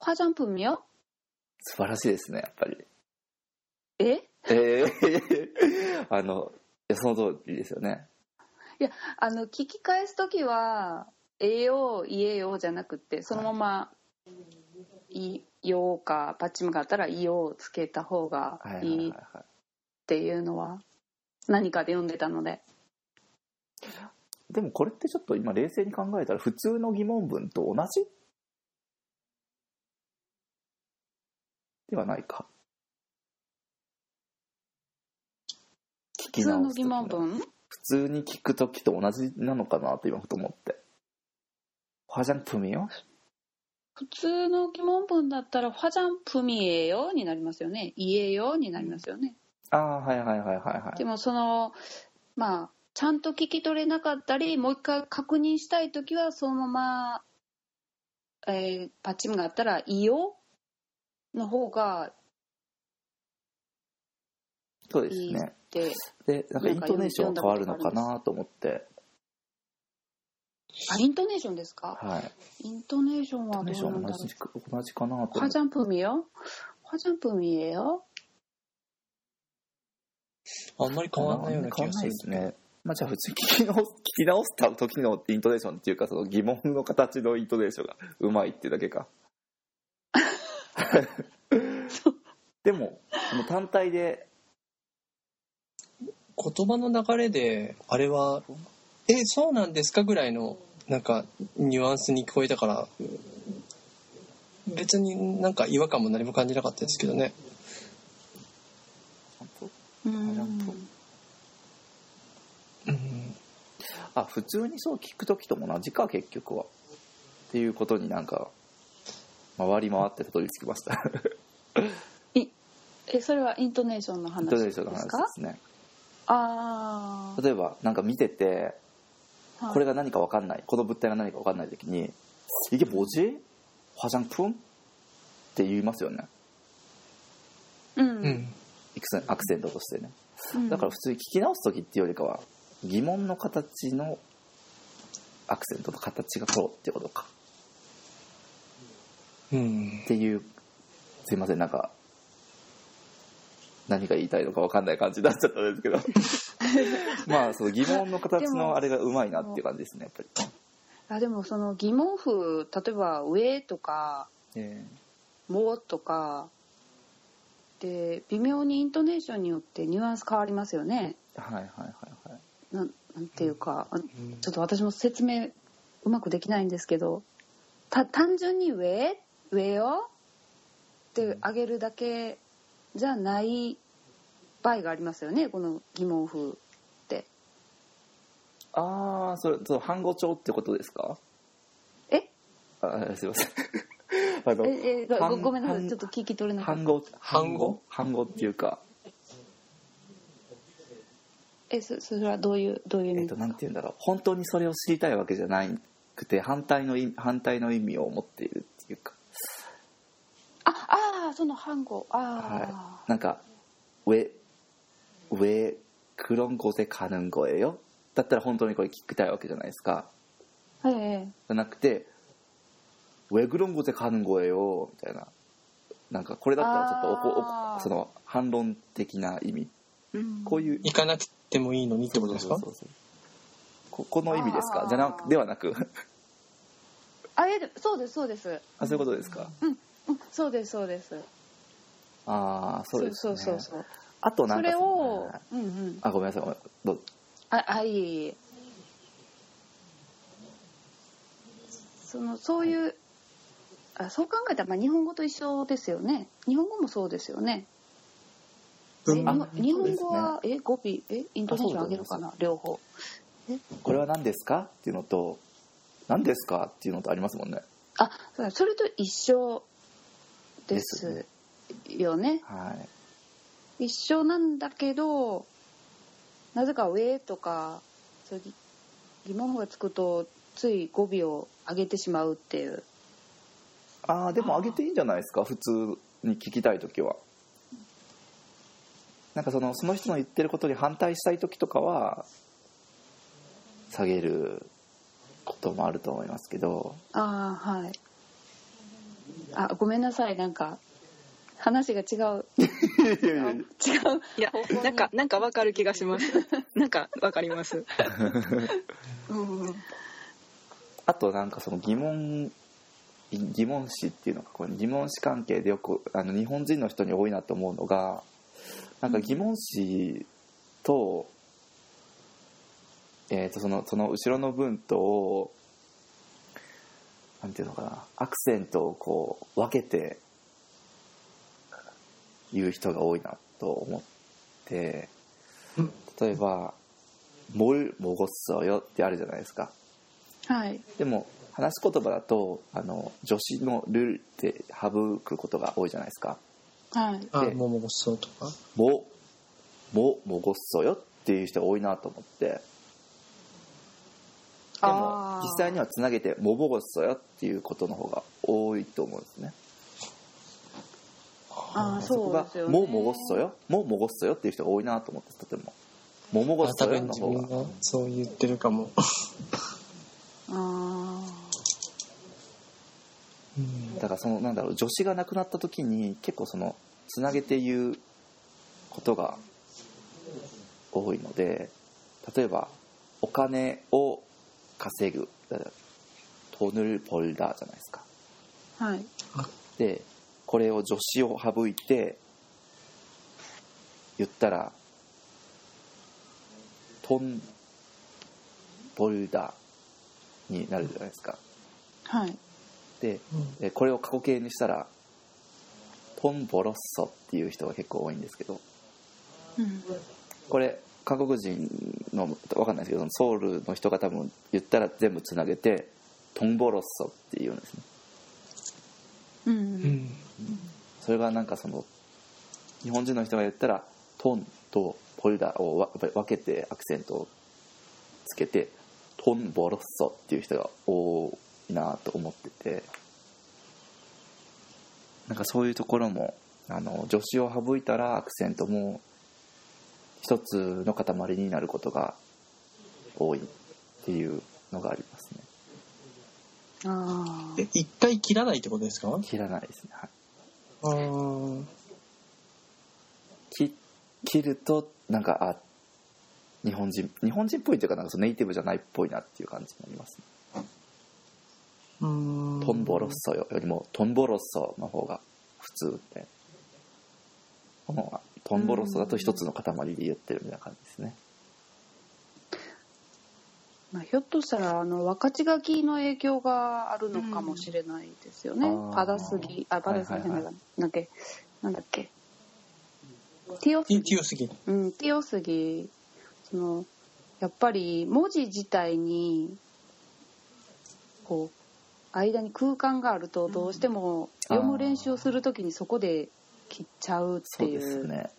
화장품이요? 素晴らしいですね、やっぱり。ええー、あ(laughs) の、いやその通りですよね。あの聞き返す時は「ええよ言えよ」じゃなくてそのまま「いよ」かパッチムがあったら「いよ」をつけた方がはいはいはいいいっはい。ていうのは何かで読んでたので でもこれってちょっと今冷静に考えたら普通の疑問文と同じではないか。聞き普通の直す時疑問文普通に聞く時と同じなのかなと今ふと思って。화장품이요? 普通の疑問文だったら「화장품이에요」になりますよね「いえよ」になりますよねああ、はいはいはいはいはいで。もそのまあ ちゃんと聞き取れなかったりもう一回確認したい時はそのまま、えーパッチムがあったら「いよ」の方がそうですいいっね。てで、なんかイントネーションは変わるのかなと思って。あイントネーションですかはい。イントネーションイントはどネーションうなんだろう同じく同じかなと思って。 화장품이요? 화장품이에요? あんまり変わんないような気変わんないがするですね。 まあじゃあ普通に聞き直す (laughs) 聞き直した時のイントネーションっていうかその疑問の形のイントネーションがうまいっていうだけか。でもその単体で言葉の流れで、あれは、え、そうなんですかぐらいの、なんか、ニュアンスに聞こえたから、別になんか違和感も何も感じなかったですけどね。うんうん。あ普通にそう聞く時とも同じか結局はっていうことになんか回り回ってたどり着きました(laughs) えそれはイントネーションのイン話トネーですかションの話ですねあ例えばなんか見ててあこれが何か分かんないこの物体が何か分かんない時に「이게뭐지? 화장품?」って言いますよねうん、うん。アクセンアクセントとしてねうんだから普通に聞き直す時っていうよりかは 疑問の形のアクセントの形が取ろうってことか。うん。っ。ていうすいませんなんか何が言いたいのか分かんない感じになっちゃったんですけど。(laughs) まあその疑問の形のあれがうまいなっていう感じですねやっぱり、あでもその疑問符例えば「上」とかえ「も」とかで微妙にイントネーションによってニュアンス変わりますよね。ーはいはいはいはいなんなんていうかあうん。ちょっと私も説明うまくできないんですけどた単純に「上」「上よ」ってあげるだけじゃない場合がありますよねこの疑問符って。ああそれその半語帳ってことですか？え？あすいません。(laughs) あのええごめんなさい半ちょっと聞き取れなかった。半語？半語？半語っていうかえそそれはどういうどういう意味えっとなんて言うんだろう。本当にそれを知りたいわけじゃなくて反対の反対の意味を持っているっていうか。ああその反語ああ、はい、なんか「上上クロンゴゼカヌンゴエよ」だったら本当にこれ聞きたいわけじゃないですか。はいじゃなくて「上クロンゴゼカヌンゴエよ」みたいな。なんかこれだったらちょっとおこおその反論的な意味、うん、こういう行かなくてもいいのにってことですかそうそうそう。ここの意味ですか？じゃなくではなく。(laughs) あえでそうですそうです。あそういうことですか？うんそうですそうです。ああそうですね。そうそうそうそう。あとなんかそれをはいうんうん。あごめんなさいごめんどう？ぞああいえいえ。そのそういうあそう考えたらまあ日本語と一緒ですよね。日本語もそうですよね。え文日本日本語は、え語尾えイントネーション上げるかな？両方。これは何ですか？っていうのと何ですか？っていうのとありますもんね。あそれと一緒でですすね。よね。はい一緒なんだけどなぜか「上」とかそういう疑問符がつくとつい語尾を上げてしまうっていう。ああでも上げていいんじゃないですか？普通に聞きたい時はなんかそのその人の言ってることに反対したい時とかは下げることもあると思いますけど。ああはい。あごめんなさい。なんか話が違う。あ違ういやなんかなんかわかる気がします。(laughs) なんかわかります。うんうん。あとなんかその疑問疑問詞っていうのかこれ疑問詞関係でよくあの日本人の人に多いなと思うのがなんか疑問詞と,、えー、とそのその後ろの文とをなんていうのかなアクセントをこう分けて言う人が多いなと思って例えば「もるもごっそよ」ってあるじゃないですか。はい、でも話し言葉だとあの助詞の「る」って省くことが多いじゃないですか。はい。あ、でももごっそうとか。「も」「も」「もごっそよ」っていう人が多いなと思って。でも実際にはつなげて「もぼごっそよ」っていうことの方が多いと思うんですね。ああそこが「そうですよね。も」「もごっそよ」「も」「もごっそよ」っていう人が多いなと思ってとても「ももごっそよ」の方が。そう言ってるかも。あうんだからそのなんだろう助詞がなくなった時に結構そのつなげて言うことが多いので例えば「お金を稼ぐ」「トヌルポルダー」じゃないですか。はい、でこれを助詞を省いて言ったら「トンポルダー」になるじゃないですか。はいうん。でこれを過去形にしたらトンボロッソっていう人が結構多いんですけどうん。これ韓国人の分かんないですけどソウルの人が多分言ったら全部つなげてトンボロッソって言うんですね。うん。うん。それがなんかその日本人の人が言ったらトンとポルダをわ分けてアクセントをつけてトンボロッソっていう人が多いなと思ってて。なんかそういうところもあの助詞を省いたらアクセントも一つの塊になることが多いっていうのがありますね。あえ一回切らないってことですか？切らないですね、はい。あー。切切るとなんかあ日本人日本人っぽいというかなんかそのネイティブじゃないっぽいなっていう感じになります、ね、トンボロッソよよりもトンボロッソの方が普通でこのトンボロッソだと一つの塊で言ってるみたいな感じですね。まあ、ひょっとしたらあの若ち書きの影響があるのかもしれないですよね、うん。パダスギ。あパダスギじゃない。なんだっけ？なんだっけ？ティオスティギ。ティオスギ。うんティオスギ。そのやっぱり文字自体にこう間に空間があるとどうしても読む練習をするときにそこで切っちゃうってそう。いうですね。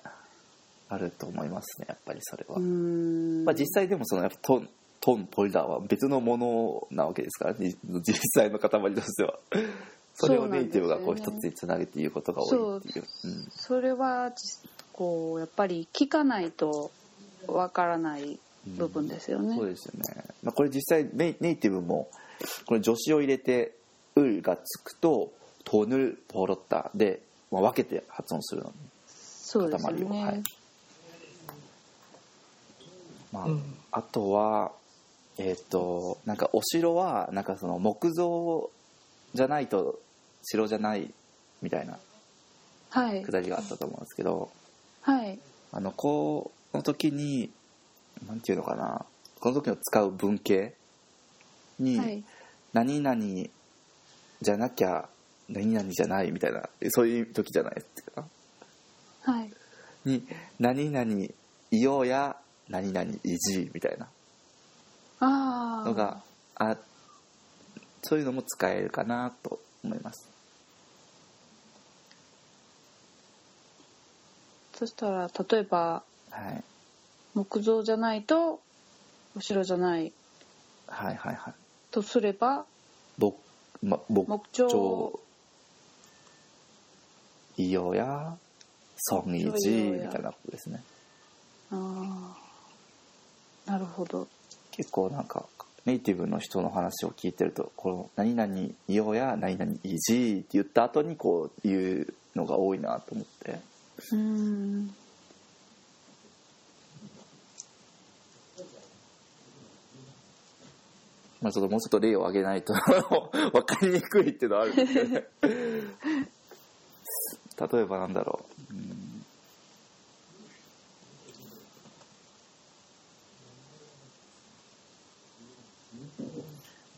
あると思いますねやっぱりそれは、まあ、実際でもそのやっぱトントンポルダーは別のものなわけですからね実際の塊としては。(laughs) それをネイティブがこう一つにつなげて言うことが多いっていう。うんそれは実こうやっぱり聞かないとわからない部分ですよね。そうですよね、まあ、これ実際ネイティブもこれ助詞を入れて「う」がつくと「トヌルポロッタ」で、まあ、分けて発音するの。にそうですね。はい。まあうん。あとはえっ、となんかお城はなんかその木造じゃないと城じゃないみたいなはい。くだりがあったと思うんですけどはい。あのこの時になんていうのかな。この時の使う文型に、はい何々じゃなきゃ何々じゃないみたいなそういう時じゃないですか？はい。に何々いようや何々いじみたいな。のがあそういうのも使えるかなと思います。そしたら例えばはい。木造じゃないとお城じゃない。はいはいはいとすれば木,、ま、木木彫彫いようや損いじみたいなことですね。ああなるほど。結構なんかネイティブの人の話を聞いてるとこの「何々いようや何々いじ」って言った後にこう言うのが多いなと思って。うーんまあちょっともうちょっと例を挙げないと(laughs) 分かりにくいっていうのはあるんですけどね例えばなんだろううん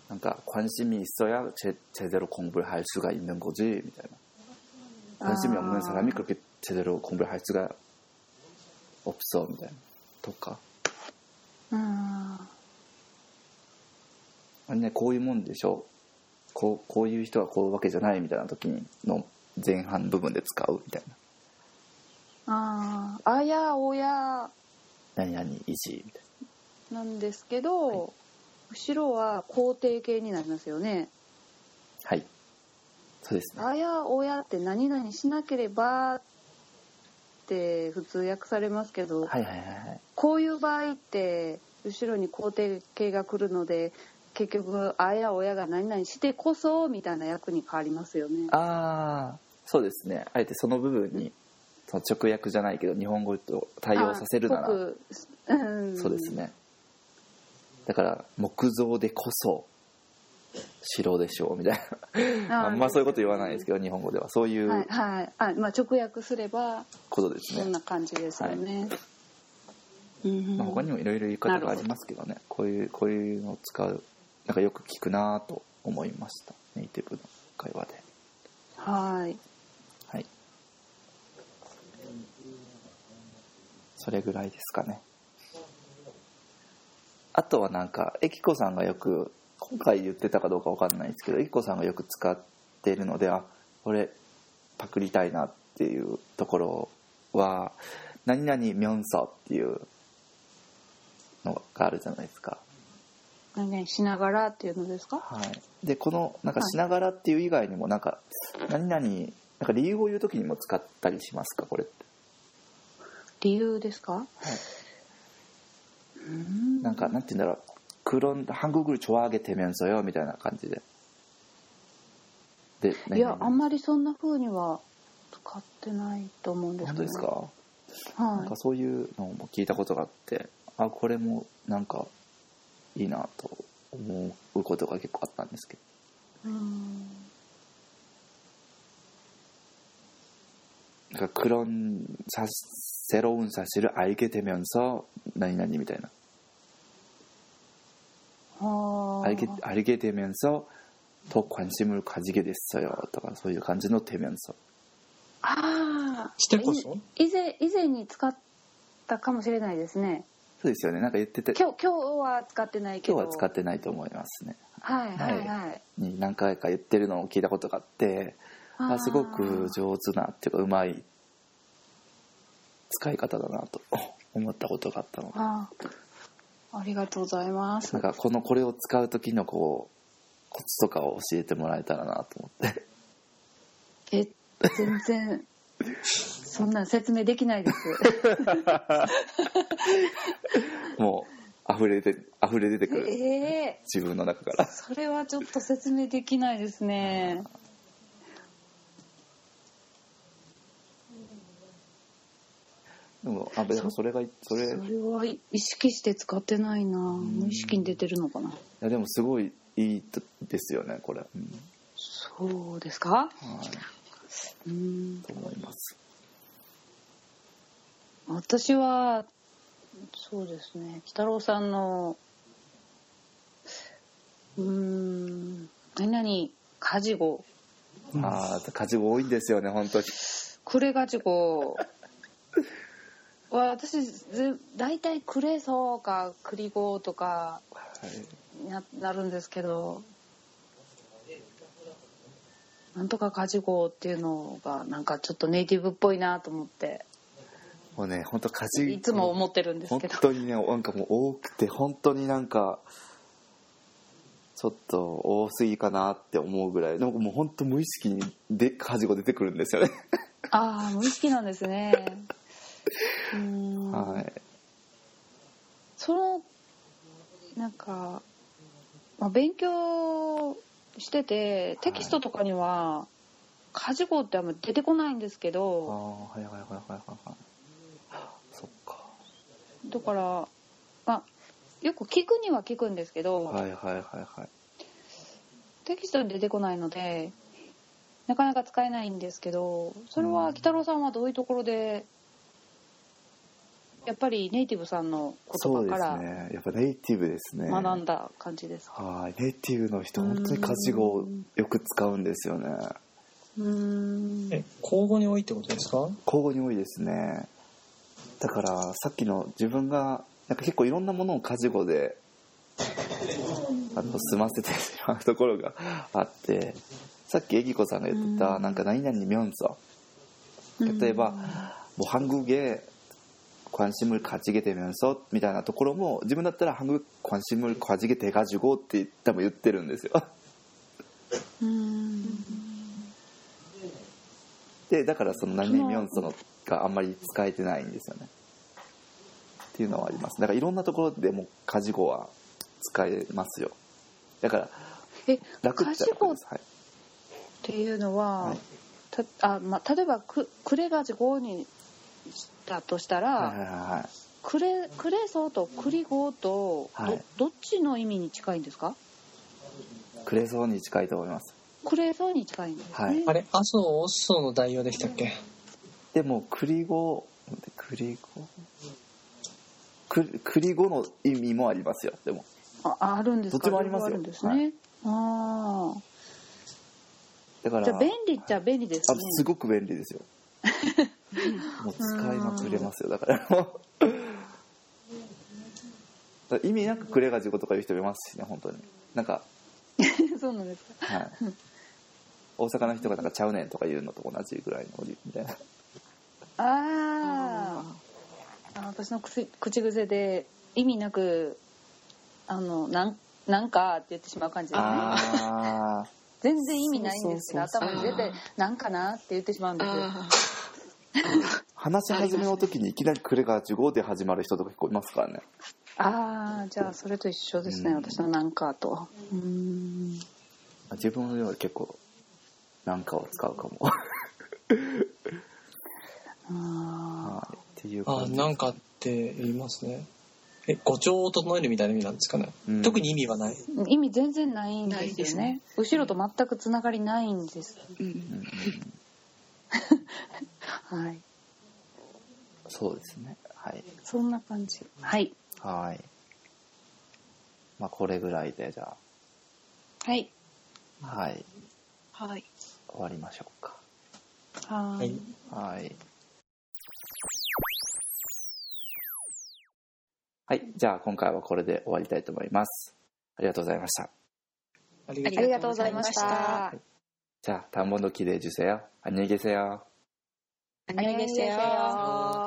なんか관심이있어야 제, 제대로 공부를 할 수가 있는 거지みたいな 관심이 없는 사람이 그렇게 제대로 공부를 할 수가 없어 みたいなとかあ あれねこういうもんでしょ。こうこういう人はこういうわけじゃないみたいな時の前半部分で使うみたいな。あああやおや。何々いじみたいな。んですけど、後ろは肯定形になりますよね。なはい。そうですね。あやおやって何々しなければって普通訳されますけど、はいはいはいはい。こういう場合って後ろに肯定形が来るので結局あやおやが何々してこそみたいな役に変わりますよね。ああそうですね。あえてその部分にその直訳じゃないけど日本語と対応させるならうん。そうですね。だから木造でこそ城でしょうみたいな。あんまそういうこと言わないですけど日本語では。そういはいうはい。あ、まあ、直訳すればことですね、そんな感じですよね、うん。まあ、他にもいろいろ言い方がありますけどね。こういうこういうのを使うなんかよく聞くなと思いました。ネイティブの会話で。はい。はい。それぐらいですかね。あとはなんかえきこさんがよく今回言ってたかどうかわかんないですけどえきこさんがよく使ってるのであこれパクりたいなっていうところは「何々ミョンソ」っていうのがあるじゃないですか何々しながらっていうのですかはい、でこのなんかはいしながらっていう以外にもなんか何々なんか理由を言う時にも使ったりしますかこれって理由ですかうんなんかなんて言うんだろう그런한국을좋아하게되면서요みたいな感じででいやあんままりそんな風には使ってないと思うんですけど、本当ですか、なんはかそういうのも聞いたことがあってあこれもなんか いいなと思うことが結構あったんですけどいうんなんか그런사새로운사실을알게되면서何々みたいなはあ 알게, 알게 되면서 더 관심을 가지게 됐어요. とかそういう感じの 되면서 ああしてこそ以前以前に使ったかもしれないですね そうですよね。なんか言ってて。今今日今日は使ってないけど。日は使ってないと思いますね。はいはいはい。に何回か言ってるのを聞いたことがあってあすごく上手なっていうかうまい使い方だなと (laughs) 思ったことがあったので。ありがとうございます。なんかこのこれを使う時のこうコツとかを教えてもらえたらなと思って。え全然そんなん説明できないです。(laughs) もう溢れて溢れ出てくる。ええ自分の中から。それはちょっと説明できないですね。でもあでもそれがそれ。それは意識して使ってないな。無意識に出てるのかな。いやでもすごいいいですよねこれ、うん。そうですか？はい、うんと思います。私はそうですね。北郎さんのうーん何々カジゴああ家事多いんですよね本当に。クレガジゴは私ぜ大体クレソかクリゴとかはい。にななるんですけどなんとかカジゴっていうのがなんかちょっとネイティブっぽいなと思って。もうね本当家事いつも思ってるんです本けど。当にねなんかもう多くて本当になんかちょっと多すぎかなって思うぐらい。なんかもう本当無意識にで家事が出てくるんですよね。ああ無意識なんですね。(laughs) うーん。はい。そのなんか、まあ、勉強しててテキストとかには家事語ってあんま出てこないんですけああどはいはいはいはいはいはい。そっか。だから、まあ、よく聞くには聞くんですけど、はいはいはいはい。テキストに出てこないのでなかなか使えないんですけどそれは北郎さんはどういうところでやっぱりネイティブさんの言葉からそうですね。やっぱネイティブですね。学んだ感じですか？はい。ネイティブの人本当に家事語をよく使うんですよね。うん。え交互に多いってことですか？交互に多いですね。だからさっきの自分がなんか結構いろんなものを家事語であの済ませてしまうところがあってさっきえぎこさんが言ってた「なんか何々にみょん。ぞ」例えば「もうハングゲー 관심을 가지게 되면서みたいなところも自分だったら한국관심을 가지게 돼가지고って多分言ってるんですようーんでだからその何々ンソのがあんまり使えてないんですよねっていうのはありますだからいろんなところでも家事語は使えますよだからえ楽っちゃ家事語っ楽ですはいていうのは、はいたあまあ、例えばく「くれがじ5」にし たとしたら、はいはいはい。はいクレクレソとクリゴとど,、はい。どっちの意味に近いんですか？くれそうに近いと思います。クレソに近いんですね、はい。あれ？麻生オッソーの代用でしたっけ？でも栗語栗語く栗語の意味もありますよ。でも。ああるんですか？どっちもありますよ。両方るんですね、あだからあじゃあ便利っちゃ便利ですあねすごく便利ですよ (laughs) もう使いまくれますよだからもう。だから意味なくクレが事故とか言う人もいますしね本当に。なんか、(laughs) そうなんですか？はい、大阪の人がなんかちゃうねんとか言うのと同じぐらいのみたいな。あー。あ私の口口癖で意味なくあのなんなんかって言ってしまう感じですね。ああ (laughs) 全然意味ないんですけど頭に絶対なんかなって言ってしまうんですよ。あ話し始めの時にいきなりクレが15で始まる人とか結構いますからね。ああじゃあそれと一緒ですね、うん。私のなんかと。うーん。自分のより結構なんかを使うかも。あはいっていうあ感じなんかって言いますね。え語調を整えるみたいな意味なんですかね、うん。特に意味はない。ー意味全然ないんですよね。ね。後ろと全くつながりないんです。ーうん。うん。うん (laughs) はい。そうですね。はい。そんな感じ。はい。はい。まあこれぐらいでじゃはい。あはい。はい。終わりましょうか。ははい。いはい。はい。じゃあ今回はこれで終わりたいと思います。ありがとうございました。ありがとうございました 자, 다음번도 기대해 주세요. 안녕히 계세요. 안녕히 계세요.